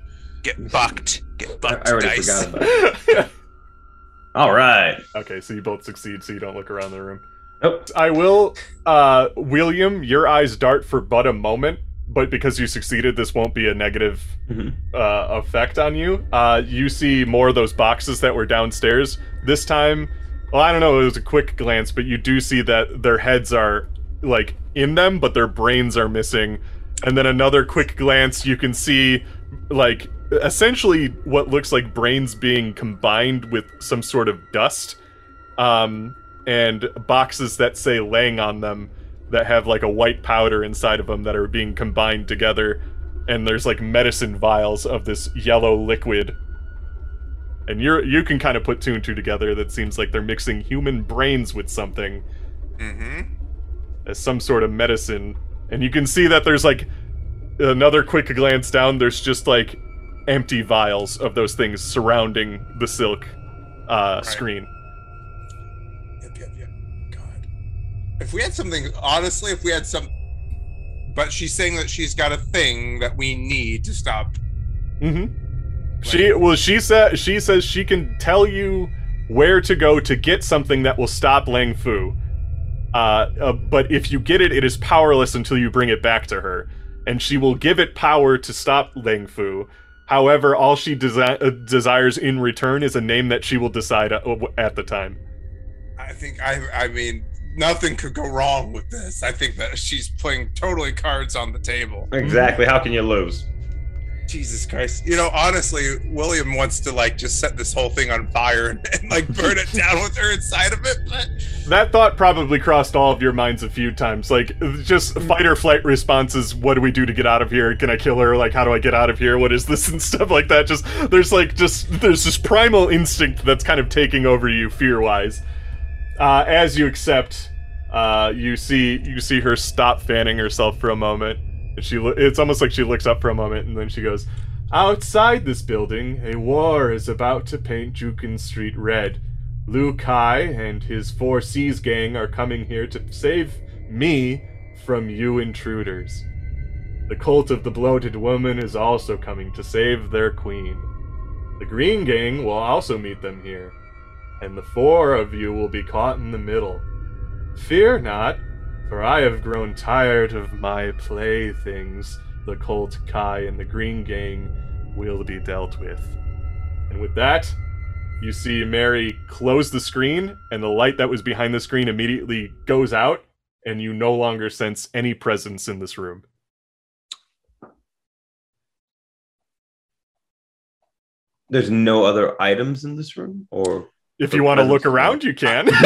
Get bucked. Get I, bucked. I already dice. forgot about it. All right. okay, so you both succeed, so you don't look around the room. Nope. I will, uh, William, your eyes dart for but a moment, but because you succeeded, this won't be a negative Mhm. uh, effect on you. Uh, you see more of those boxes that were downstairs. This time, well, I don't know, it was a quick glance, but you do see that their heads are like in them, but their brains are missing. And then another quick glance, you can see like essentially what looks like brains being combined with some sort of dust. Um, and boxes that say Lang on them that have like a white powder inside of them that are being combined together and there's like medicine vials of this yellow liquid and you're you can kind of put two and two together that seems like they're mixing human brains with something Mm-hmm. as some sort of medicine and you can see that there's like another quick glance down there's just like empty vials of those things surrounding the silk uh, Right. screen Yep, yep, yep. God. If we had something, honestly, if we had some. But she's saying that she's got a thing that we need to stop. Mm-hmm. She well, she said she says she can tell you where to go to get something that will stop Lang Fu. Uh, uh, but if you get it, it is powerless until you bring it back to her, and she will give it power to stop Lang Fu. However, all she desi- uh, desires in return is a name that she will decide uh, at the time. I think I. I mean, nothing could go wrong with this. I think that she's playing totally cards on the table. Exactly. How can you lose? Jesus Christ. You know, honestly, William wants to like just set this whole thing on fire and, and like burn it down with her inside of it, but That thought probably crossed all of your minds a few times. Like, just fight or flight responses. What do we do to get out of here? Can I kill her? Like, how do I get out of here? What is this and stuff like that? Just there's like just there's this primal instinct that's kind of taking over you fear wise. Uh, as you accept, uh, you see you see her stop fanning herself for a moment, she it's almost like she looks up for a moment, and then she goes, "Outside this building, a war is about to paint Jukin Street red." Liu Kai and his Four Seas gang are coming here to save me from you intruders. The cult of the bloated woman is also coming to save their queen. The Green Gang will also meet them here, and the four of you will be caught in the middle. Fear not, for I have grown tired of my playthings. The cult Kai and the Green Gang will be dealt with. And with that, you see Mary close the screen, and the light that was behind the screen immediately goes out, and you no longer sense any presence in this room. There's no other items in this room, or If you want to look around, you can.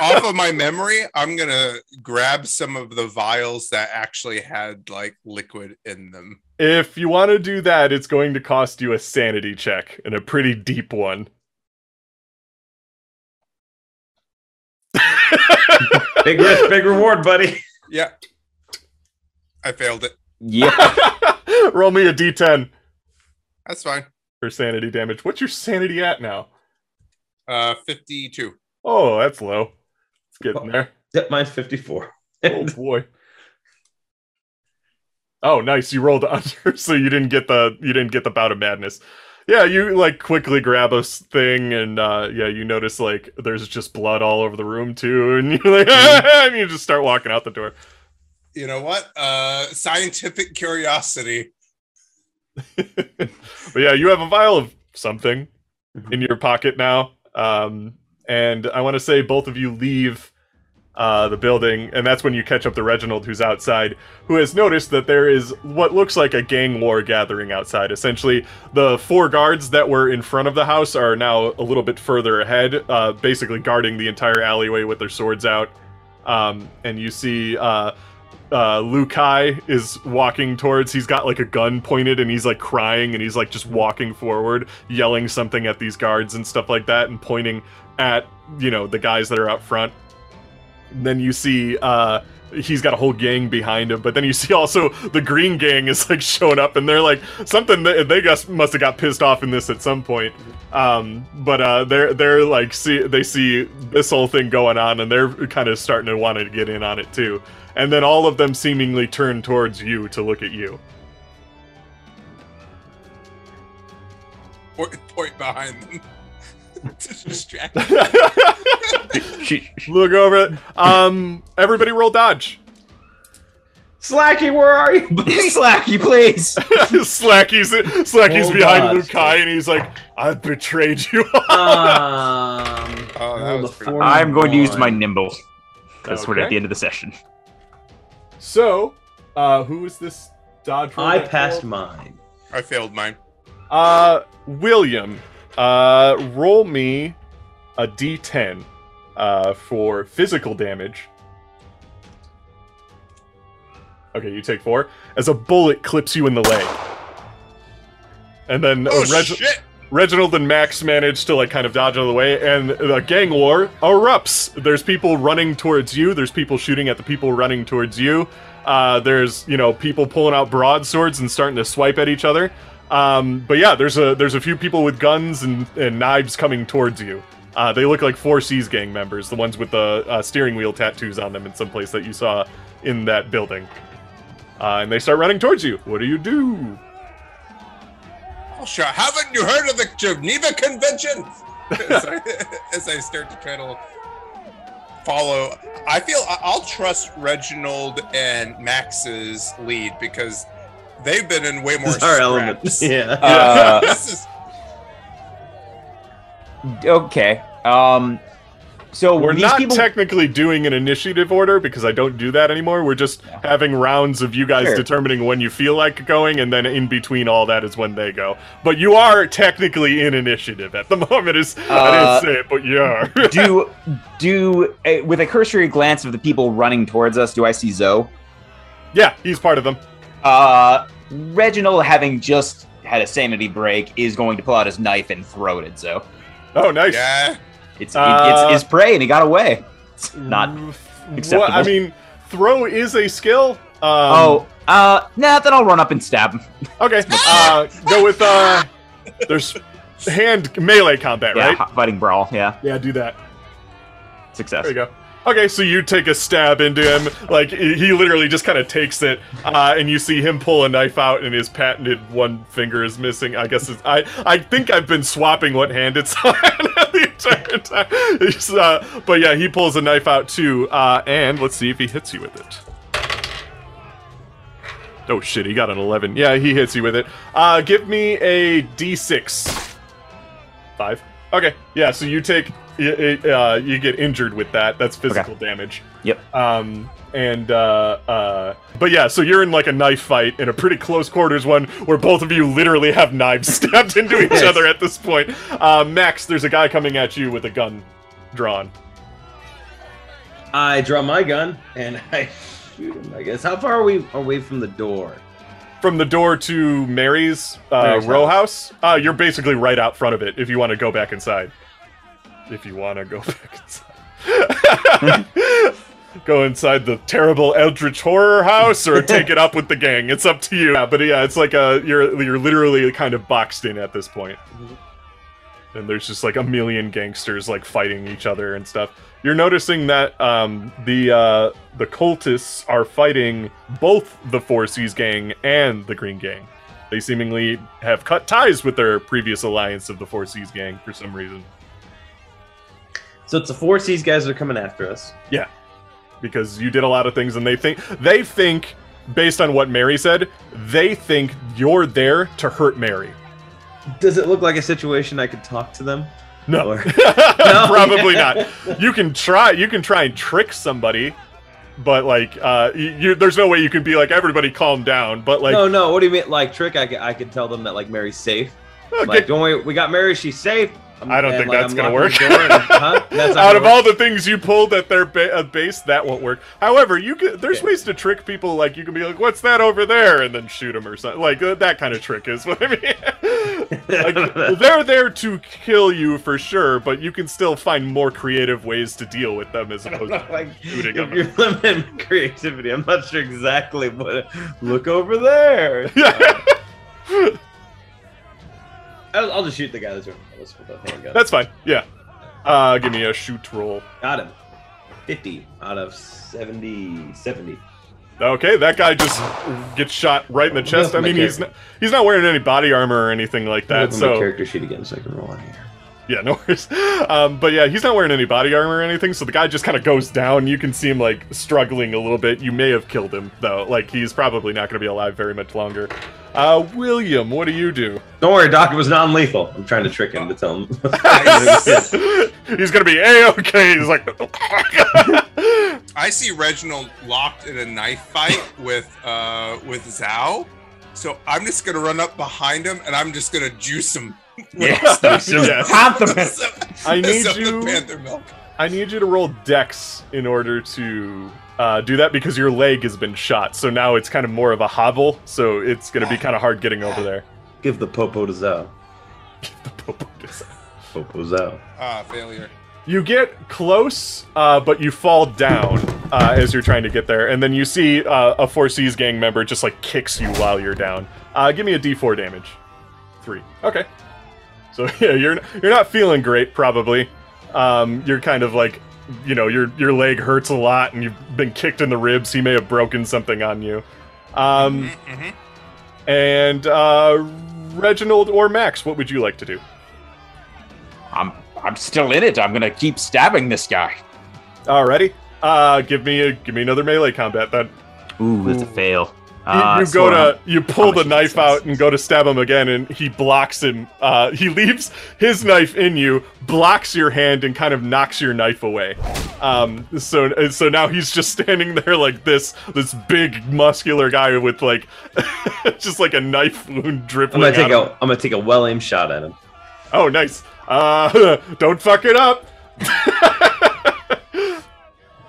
Off of my memory, I'm gonna grab some of the vials that actually had like liquid in them. if you want to do that, it's going to cost you a sanity check, and a pretty deep one. big risk, big reward, buddy. Yeah, I failed it. Yeah. Roll me a d10 That's fine. For sanity damage. What's your sanity at now? Uh, 52. Oh, that's low. It's getting there. Yep, mine's 54. Oh boy. Oh, nice. You rolled under, so you didn't get the you didn't get the bout of madness. Yeah, you like quickly grab a s- thing, and uh, yeah, you notice like there's just blood all over the room too, and you're like, and you just start walking out the door. You know what? Uh, scientific curiosity. but yeah, you have a vial of something in your pocket now. Um, and I want to say both of you leave uh, the building, and that's when you catch up to Reginald, who's outside, who has noticed that there is what looks like a gang war gathering outside. Essentially, the four guards that were in front of the house are now a little bit further ahead, uh, basically guarding the entire alleyway with their swords out. Um, and you see uh, uh, Liu Kai is walking towards. He's got like a gun pointed, and he's like crying, and he's like just walking forward, yelling something at these guards and stuff like that, and pointing at you know the guys that are out front. And then you see uh, he's got a whole gang behind him, but then you see also the Green Gang is like showing up, and they're like something that they guess must have got pissed off in this at some point. Um, but uh, they're they're like see they see this whole thing going on, and they're kind of starting to want to get in on it too. And then all of them seemingly turn towards you to look at you. Point, point behind them. to distract. She- she- look over it. Um, everybody roll dodge. Slacky, where are you? Slacky, please. Slacky's Slacky's Roll behind dodge. Liu Kai, and he's like, "I've betrayed you." um, Oh, that roll was the pretty- four- I'm going to use my nimble. That's we're at the end of the session. so, uh, who is this dodge? roll I passed rolled? mine. I failed mine. Uh, William, uh, roll me a d10 uh, for physical damage. Okay, you take four. As a bullet clips you in the leg. And then Oh uh, Reg- shit! Reginald and Max manage to like kind of dodge out of the way, and the gang war erupts. There's people running towards you. There's people shooting at the people running towards you. Uh, there's you know people pulling out broadswords and starting to swipe at each other. Um, but yeah, there's a there's a few people with guns and, and knives coming towards you. Uh, they look like Four Seas gang members, the ones with the uh, steering wheel tattoos on them in some place that you saw in that building. Uh, and they start running towards you. What do you do? Oh, sure. Haven't you heard of the Geneva Convention? as, I, as I start to try to follow, I feel I'll trust Reginald and Max's lead because they've been in way more This is our element. Yeah. Uh, is okay. Um, so We're these not people. technically doing an initiative order because I don't do that anymore. We're just Yeah. having rounds of you guys Sure. determining when you feel like going, and then in between all that is when they go. But you are technically in initiative at the moment. Is I Uh, didn't say it, but you are. do do uh, with a cursory glance of the people running towards us, do I see Zoe? yeah, he's part of them. Uh, Reginald, having just had a sanity break, is going to pull out his knife and throw it at Zoe. Oh, nice. yeah. It's Uh, it's his prey, and he got away. It's not. Acceptable. I mean, throw is a skill. Um, oh, uh, nah. Then I'll run up and stab him. okay. Uh, go with uh. There's hand melee combat, Yeah, right? fighting brawl. Yeah, Yeah, do that. success. There you go. Okay, so you take a stab into him. Like he literally just kind of takes it, uh, and you see him pull a knife out, and his patented one finger is missing. I guess I I think I've been swapping what hand it's on the entire time. Uh, but yeah, he pulls a knife out too, uh, and let's see if he hits you with it. Oh shit, he got an 11. Yeah, he hits you with it. Uh, give me a d6. Five. Okay, yeah, so you take, y- y- uh, you get injured with that. That's physical damage. Yep. Um, and, uh, uh, but yeah, so you're in like a knife fight in a pretty close quarters one where both of you literally have knives stabbed into each other at this point. Uh, Max, there's a guy coming at you with a gun drawn. I draw my gun and I shoot him. I guess. How far are we away from the door? From the door to Mary's, uh, row house, uh, you're basically right out front of it if you want to go back inside. If you want to go back inside. go inside the terrible Eldritch Horror house or take it up with the gang. It's up to you. Yeah, but yeah, it's like a, you're, you're literally kind of boxed in at this point. And there's just like a million gangsters like fighting each other and stuff. You're noticing that um, the uh, the cultists are fighting both the Four Seas gang and the Green Gang. They seemingly have cut ties with their previous alliance of the Four Seas gang for some reason. So it's the Four Seas guys that are coming after us. Yeah, because you did a lot of things and they think they think based on what Mary said, they think you're there to hurt Mary. Does it look like a situation I could talk to them? No. Or- Probably not. You can try you can try and trick somebody, but like uh you, you there's no way you can be like everybody calm down, but like no, no. What do you mean? Like trick? I could, I could tell them that like Mary's safe. okay, Like, don't worry, we got Mary. She's safe. I'm- I don't think like, that's gonna work. door and- huh? That's out of work? all the things you pulled at their ba- uh, base, that won't work. However, you can, there's Yeah. ways to trick people. Like you can be like, "What's that over there?" and then shoot them or something. Like uh, that kind of trick is what I mean. like, they're there to kill you for sure, but you can still find more creative ways to deal with them as opposed to like, shooting them. you're limiting creativity, I'm not sure exactly what. Look over there. Yeah. I'll, I'll just shoot the guy that's with us with a handgun. That's fine. Yeah. Uh, give me a shoot roll. Got him. 50 out of 70. 70. Okay, that guy just gets shot right in the chest. I mean, he's not, he's not wearing any body armor or anything like that. So character sheet again so I can roll on here. Yeah, no worries. Um, but yeah, he's not wearing any body armor or anything, so the guy just kind of goes down. You can see him like struggling a little bit. You may have killed him though. Like he's probably not going to be alive very much longer. Uh, William, what do you do? Don't worry, Doc. It was non-lethal. I'm trying to trick him to tell him. he's going to be a okay. He's like, I see Reginald locked in a knife fight with uh with Zhao. So I'm just gonna run up behind him and I'm just gonna juice him. Yes, Yes. Compliment. I need Some of the you. Panther milk. I need you to roll Dex in order to uh, do that because your leg has been shot. So now it's kind of more of a hobble. So it's going to be kind of hard getting over there. Give the popo to Zhao. The popo just- Popo Zhao. Ah, failure. You get close, uh, but you fall down uh, as you're trying to get there, and then you see uh, a Four Seas gang member just like kicks you while you're down. Uh, give me a D4 damage. Three. Okay. So yeah, you're you're not feeling great, probably. Um, you're kind of like, you know, your your leg hurts a lot, and you've been kicked in the ribs. He may have broken something on you. Um, Mhm. and uh, Reginald or Max, what would you like to do? I'm I'm still in it. I'm gonna keep stabbing this guy. Alrighty. Uh, give me a give me another melee combat then. Ooh, that's a fail. You, Uh, you so go to you pull the knife success? out and go to stab him again, and he blocks him. Uh, he leaves his knife in you, blocks your hand, and kind of knocks your knife away. Um, so so now he's just standing there like this, this big muscular guy with like just like a knife wound dripping. I'm gonna take out a. I'm gonna take a well-aimed shot at him. Oh, nice. Uh, don't fuck it up.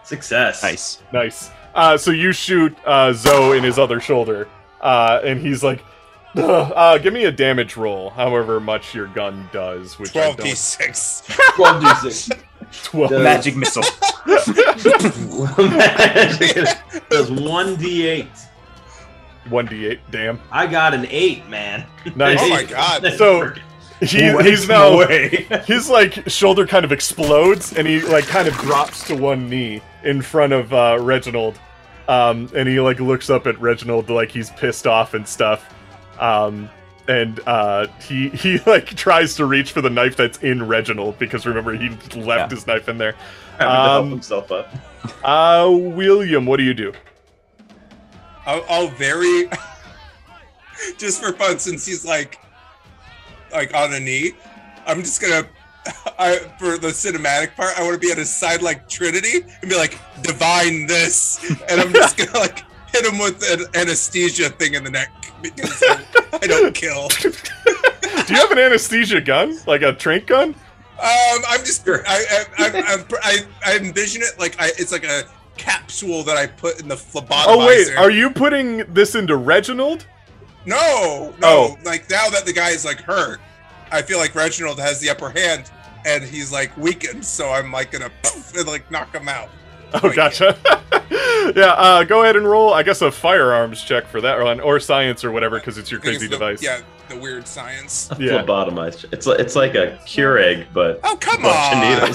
Success. nice. Nice. Uh, so you shoot uh, Zoe in his other shoulder, uh, and he's like, uh, "Give me a damage roll, however much your gun does." Which twelve d six. 12 d6. Twelve. Magic missile. Does 1d8. One d eight. Damn. I got an 8, man. Nice. Oh my God. So- he, he's him now away. his like shoulder kind of explodes and he like kind of drops to one knee in front of uh, Reginald. Um, and he like looks up at Reginald like he's pissed off and stuff. Um, and uh, he he like tries to reach for the knife that's in Reginald because remember he left Yeah. his knife in there. Having to help Um, himself up. Uh, William, what do you do? I'll, I'll very just for fun since he's like like on a knee. I'm just gonna I for the cinematic part. I want to be at his side like Trinity and be like divine this, and I'm just gonna like hit him with an anesthesia thing in the neck because I, I don't kill. Do you have an anesthesia gun, like a trank gun? Um, I'm just I I, I, I, I, I envision it like I, it's like a capsule that I put in the phlebotomizer. Oh wait, are you putting this into Reginald? No, no. Oh. Like now that the guy is like hurt, I feel like Reginald has the upper hand, and he's like weakened. So I'm like gonna poof and like knock him out. Oh, Like, gotcha. yeah, uh, go ahead and roll. I guess a firearms check for that one, or science or whatever, because it's your crazy it's the- device. Yeah, the weird science. Yeah. Phlebotomized. It's like it's like a Keurig, but Oh come on!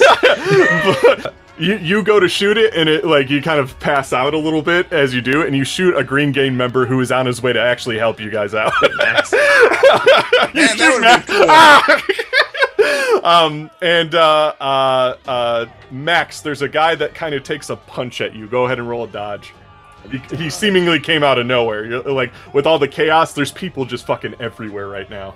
But you you go to shoot it, and it like you kind of pass out a little bit as you do and you shoot a Green Gang member who is on his way to actually help you guys out. Max. You Man, that would've Max- been cool. Ah! Um and uh uh uh Max, there's a guy that kind of takes a punch at you. Go ahead and roll a dodge. He, he seemingly came out of nowhere. You're, like with all the chaos, there's people just fucking everywhere right now.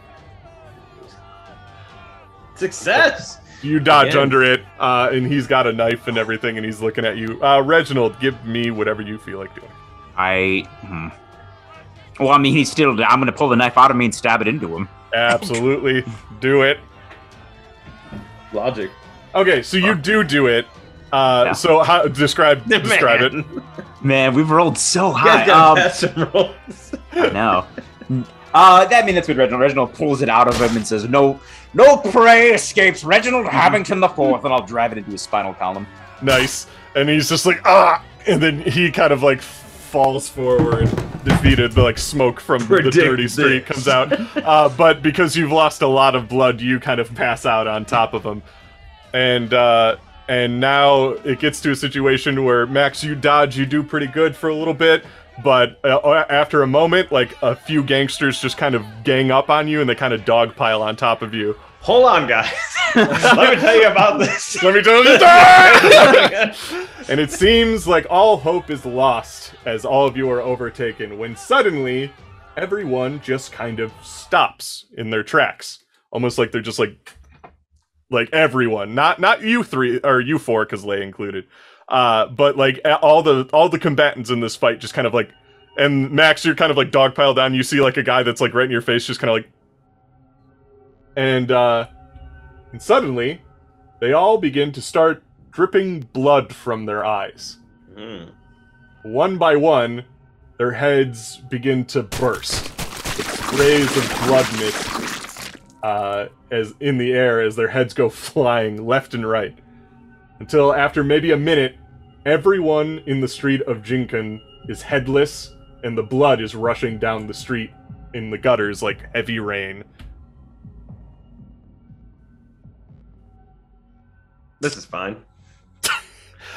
Success. You dodge Again. under it, uh, and he's got a knife and everything, and he's looking at you. Uh, Reginald, give me whatever you feel like doing. I. Hmm. Well, I mean, he's still. I'm gonna pull the knife out of me and stab it into him. Absolutely, do it. Logic. Okay, so you do do it. Uh, Yeah. So how describe describe it? Man, we've rolled so You guys high. gotta Um, some rolls. I know. Uh, that I mean, that's what Reginald. Reginald pulls it out of him and says, "No, no prey escapes Reginald Habington the Fourth, and I'll drive it into his spinal column. Nice. And he's just like ah, and then he kind of like falls forward, defeated. The like smoke from the dirty street comes out. Uh, but because you've lost a lot of blood, you kind of pass out on top of him, and uh, and now it gets to a situation where Max, you dodge, you do pretty good for a little bit. But uh, after a moment, like a few gangsters just kind of gang up on you and they kind of dogpile on top of you. Hold on, guys. Let me tell you about this. Let me tell you. and it seems like all hope is lost as all of you are overtaken when suddenly everyone just kind of stops in their tracks. Almost like they're just like like everyone not not you three or you four because Lei included uh but like all the all the combatants in this fight just kind of like and max you're kind of like dogpiled down you see like a guy that's like right in your face just kind of like and uh and suddenly they all begin to start dripping blood from their eyes Hmm. one by one, their heads begin to burst. Sprays of blood mist uh, as in the air as their heads go flying left and right. Until after maybe a minute, everyone in the street of Jinkan is headless, and the blood is rushing down the street in the gutters like heavy rain. This is fine.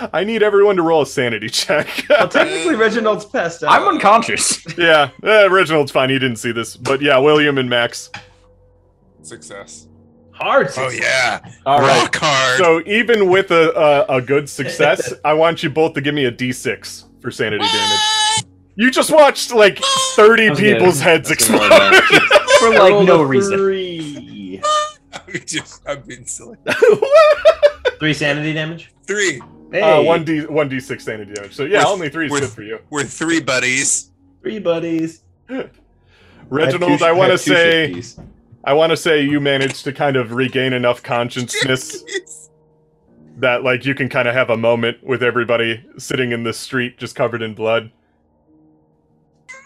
I need everyone to roll a sanity check. Well, technically, Reginald's passed out. I'm unconscious. yeah, eh, Reginald's fine. He didn't see this, but yeah, William and Max. Success. hard. Oh yeah, All right. rock hard. So even with a, a a good success, I want you both to give me a d6 for sanity damage. You just watched like 30 was gonna- people's heads I explode. roll. For like no reason. Three. I'm just I'm being silly. Three sanity damage. Three. Hey, uh, one d one d6 sanity damage. So yeah, With- only three is good for you. We're three buddies. three buddies. Reginald, I want to say, I want to say you managed to kind of regain enough consciousness that like you can kind of have a moment with everybody sitting in the street just covered in blood.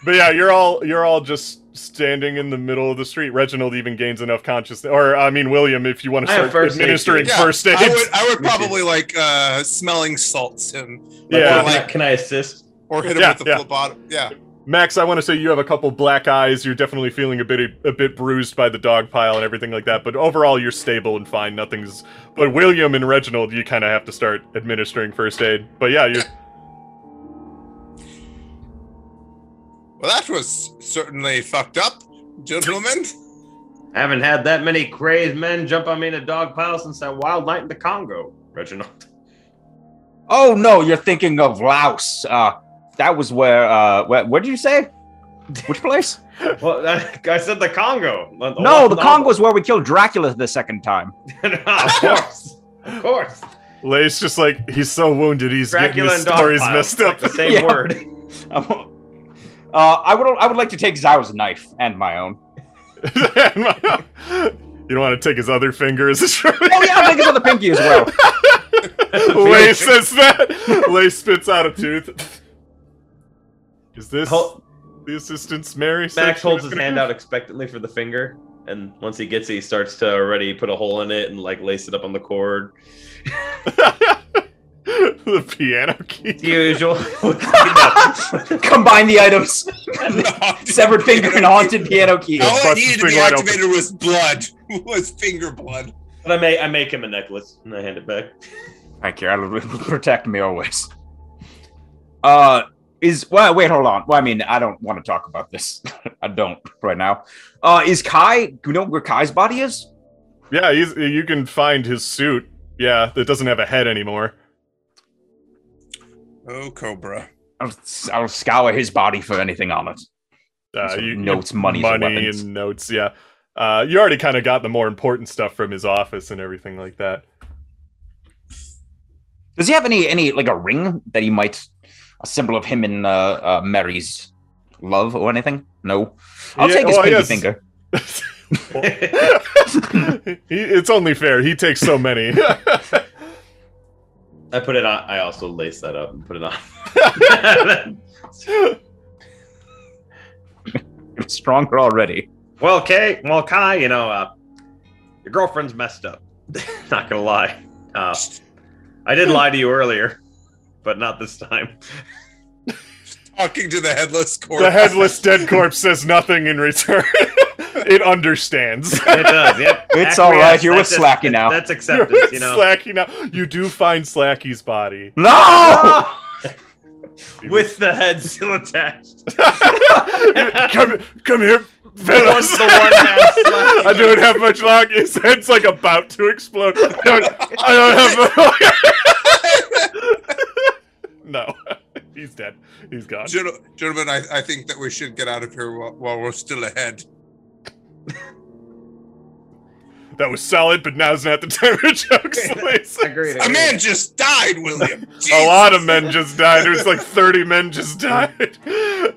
But yeah, you're all you're all just standing in the middle of the street. Reginald even gains enough consciousness, or I mean William, if you want to start first administering. Yeah, first aid. I would I would probably like uh smelling salts him Yeah. Or Can I, like can I assist? or hit him Yeah, with the yeah. phlebot. Yeah. Max, I want to say you have a couple black eyes. You're definitely feeling a bit a bit bruised by the dog pile and everything like that. But overall, you're stable and fine. Nothing's. But William and Reginald, you kind of have to start administering first aid. But yeah, you're. Well, that was certainly fucked up, gentlemen. I Haven't had that many crazed men jump on me in a dog pile since that wild night in the Congo, Reginald. Oh no, you're thinking of Laos. Uh, that was where. Uh, where, where did you say? Which place? Well, that, I said the Congo. No, the Congo is where we killed Dracula the second time. of course, of course. Lei's just like he's so wounded. He's Dracula getting his stories dog messed like up. the same Yeah. word. Uh, I would. I would like to take Zhao's knife and my own. you don't want to take his other finger as a sharp. Oh yeah, I'll take his other pinky as well. Lei says that. Lei spits out a tooth. Is this Hol- the assistant's Mary? Max holds his hand out expectantly for the finger, and once he gets it, he starts to already put a hole in it and like lace it up on the cord. the piano key. The usual. Combine the items: severed finger and haunted piano key. All I Bust needed to be finger wide open. activated was blood. Was finger blood. But I make I make him a necklace and I hand it back. Thank you. I'll protect me always. Uh, is well. Wait, hold on. Well, I mean, I don't want to talk about this. I don't right now. Uh, is Kai? Do you know where Kai's body is? Yeah, he's, you can find his suit. Yeah, that doesn't have a head anymore. Oh, Cobra. I'll, I'll scour his body for anything on it. Uh, you, notes, money, weapons. and notes. Yeah, uh, you already kind of got the more important stuff from his office and everything like that. Does he have any any like a ring that he might a symbol of him and uh, uh Mary's love or anything? No. I'll Yeah, take his well, pinky finger. he, it's only fair. He takes so many. I put it on. I also lace that up and put it on. It's stronger already. well, Kay, well, Kai, you know, uh, your girlfriend's messed up. not gonna lie. Uh, I did lie to you earlier, but not this time. Talking to the headless corpse. the headless dead corpse says nothing in return. it understands. It does. Yep. It's all right, Acquiesce, you're with that's Slacky now. That's acceptance. You know. Slacky now. You do find Slacky's body. No! With the head still attached. come, come here, Once fellas. the one. I don't have much longer. His head's like about to explode. I don't, I don't have much No, he's dead. He's gone. Gentlemen, I, I think that we should get out of here while, while we're still ahead. That was solid, but now's not the time for jokes. please. Agreed. A man just died, William. A lot of men just died. There's like 30 men just died. I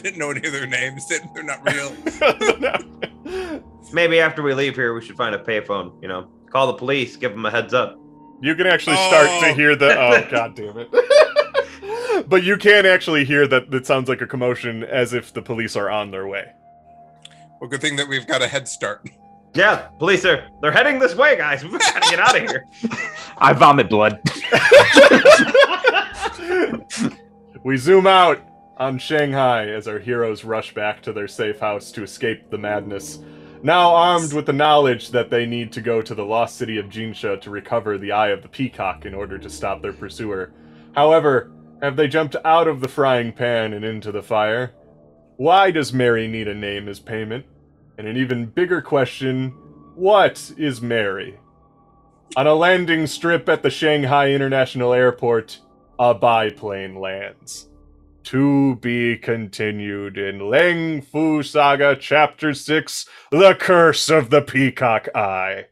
didn't know any of their names. They- They're not real. Maybe after we leave here, we should find a payphone. You know, call the police, give them a heads up. You can actually start to Oh. hear the. Oh, god damn it. but you can actually hear that That sounds like a commotion as if the police are on their way. Well, good thing that we've got a head start. Yeah, police are they're heading this way, guys. We've gotta get out of here. I vomit blood. We zoom out on Shanghai as our heroes rush back to their safe house to escape the madness. Now armed with the knowledge that they need to go to the lost city of Jinsha to recover the Eye of the Peacock in order to stop their pursuer. However, have they jumped out of the frying pan and into the fire? Why does Mary need a name as payment? And an even bigger question what is Mary? On a landing strip at the Shanghai International Airport, a biplane lands. To be continued in Lang Fu Saga Chapter 6 The Curse of the Peacock Eye.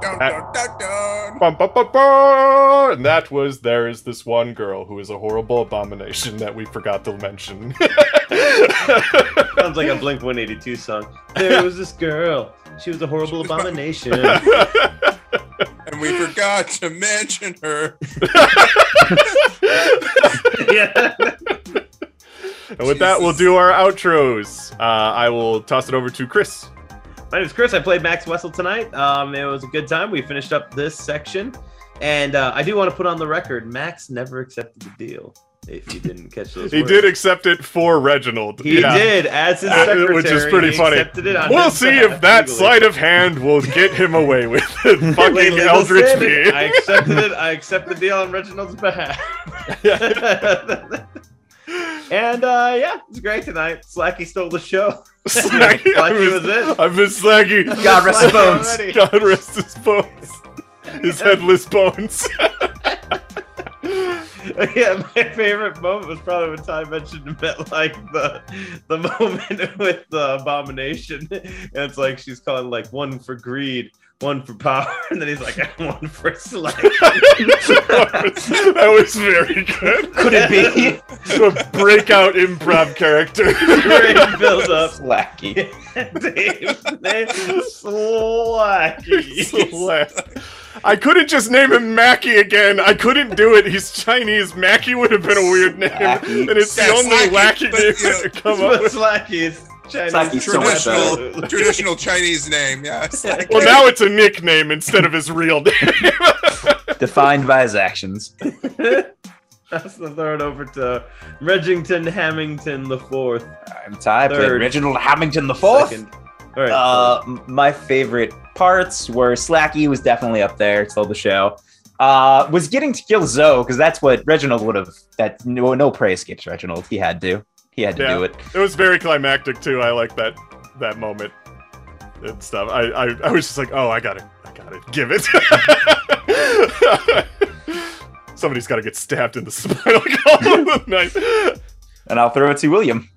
Dun, dun, dun, dun. Bum, bum, bum, bum. And that was There Is This One Girl Who is a Horrible Abomination that we forgot to mention. Sounds like a Blink 182 song. There was this girl. She was a horrible abomination. And we forgot to mention her. yeah. and with that, we'll do our outros. Uh, I will toss it over to Chris. My name is Chris. I played Max Wessel tonight. Um, it was a good time. We finished up this section. And uh, I do want to put on the record Max never accepted the deal. If you didn't catch those, He words. did accept it for Reginald. He yeah. did as his secretary, which is pretty funny. accepted We'll see if that legally. sleight of hand will get him away with it. Fucking Eldritch B. I accepted it. I accept the deal on Reginald's behalf. and uh, yeah, it's great tonight. Slacky stole the show. Slacky, was it. I miss Slacky. God rest his bones. God rest his bones. His headless bones. Yeah, my favorite moment was probably when Ty mentioned about like the the moment with the abomination, and it's like she's calling like one for greed, one for power, and then he's like one for slack. that was very good. Could it be A breakout improv character. Great build up. Slacky? Dave's name is Slacky. Slack. I couldn't just name him Mackie again. I couldn't do it. He's Chinese. Mackie would have been a weird name, Slacky. and it's the Yeah, only Slacky, wacky name you know, to come But up with. Slacky is Chinese. Slacky's Traditional, better. traditional Chinese name. Yeah. It's Well, now it's a nickname instead of his real name. Defined by his actions. That's the third over to Regington Hamilton the fourth. I'm Ty. Played Third. Reginald Hamilton the fourth. Second. All right. Uh, m- my favorite parts were Slacky was definitely up there. Stole the show. Uh, was getting to kill Zoe because that's what Reginald would have. That no, no prey escapes Reginald. He had to. He had to Yeah. do it. it was very climactic too. I like that that moment and stuff. I, I I was just like, oh, I got it. I got it. give it. Somebody's got to get stabbed in the spinal column. nice. And I'll throw it to William.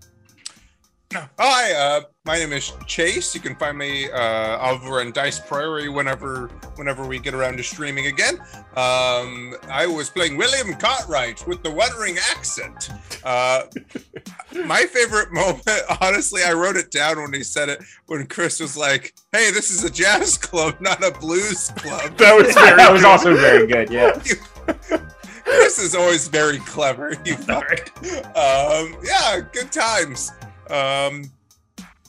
Hi, uh, my name is Chase. You can find me uh, over on Dice Prairie whenever whenever we get around to streaming again. Um, I was playing William Cartwright with the Wuthering accent. Uh, my favorite moment, honestly, I wrote it down when he said it when Chris was like, "Hey, this is a jazz club, not a blues club." That was very. that was also very good. Yeah. Chris is always very clever. You fuck. Um, yeah, good times. Um,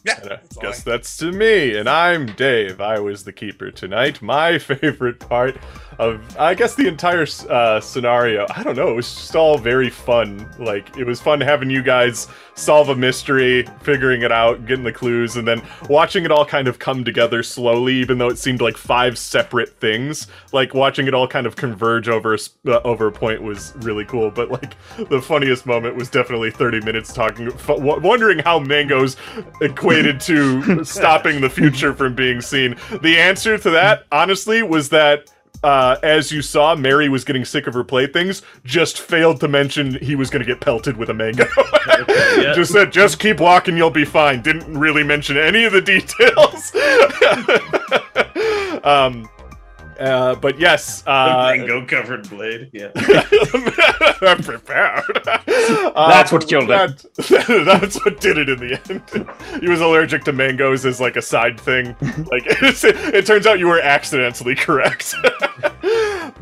yeah, And I that's guess that's to me, and I'm Dave. I was the keeper tonight. My favorite part of, I guess, the entire uh, scenario. I don't know. It was just all very fun. Like it was fun having you guys solve a mystery, figuring it out, getting the clues, and then watching it all kind of come together slowly. Even though it seemed like five separate things, like watching it all kind of converge over a, uh, over a point was really cool. But like the funniest moment was definitely 30 minutes talking, wondering how mangoes equated to stopping the future from being seen. The answer to that, honestly, was that. Uh, as you saw, Mary was getting sick of her playthings. Just failed to mention he was going to get pelted with a mango. yeah. Just said, just keep walking, you'll be fine. Didn't really mention any of the details. um, uh, but yes, uh, mango covered blade. Yeah. I'm prepared. That's what killed him. that's what did it in the end. he was allergic to mangoes as like a side thing. Like it's, it turns out you were accidentally correct.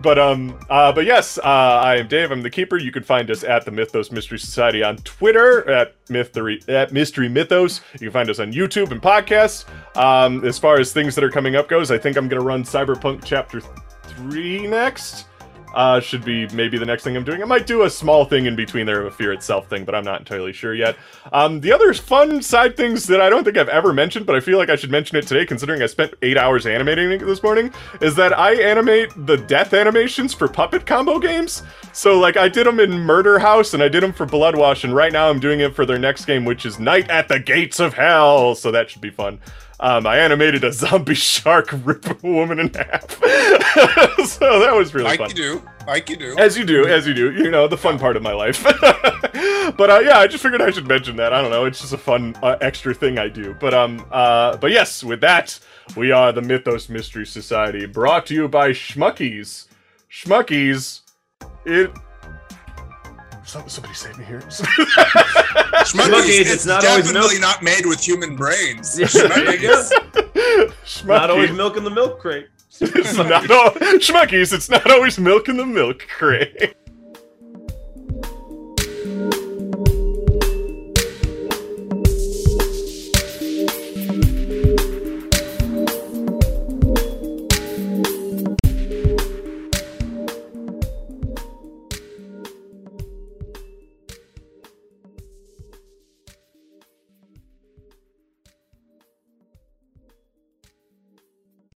But um, uh, but yes, uh, I am Dave. I'm the keeper. You can find us at the Mythos Mystery Society on Twitter at Mystery at Mystery Mythos. You can find us on YouTube and podcasts. Um, as far as things that are coming up goes, I think I'm gonna run Cyberpunk Chapter Three next. Uh, should be maybe the next thing I'm doing. I might do a small thing in between there of a fear itself thing, but I'm not entirely sure yet. Um, the other fun side things that I don't think I've ever mentioned, but I feel like I should mention it today, considering I spent eight hours animating it this morning, is that I animate the death animations for puppet combo games. So like I did them in Murder House and I did them for Bloodwash, and right now I'm doing it for their next game, which is Night at the Gates of Hell. So that should be fun. Um, I animated a zombie shark rip a woman in half. so that was really like fun. you do, like you do. As you do, as you do, you know, the fun part of my life. but uh, yeah, I just figured I should mention that. I don't know, it's just a fun uh, extra thing I do. But um, uh, but yes, with that, we are the Mythos Mystery Society, brought to you by Schmuckies. Schmuckies, it. Some- Somebody save me here. Schmuckies, Schmuckies, it's, it's not always definitely milk. not made with human brains. Yeah, there. Schmuckies. Not always milk in the milk crate. It's not al- Schmuckies, it's not always milk in the milk crate.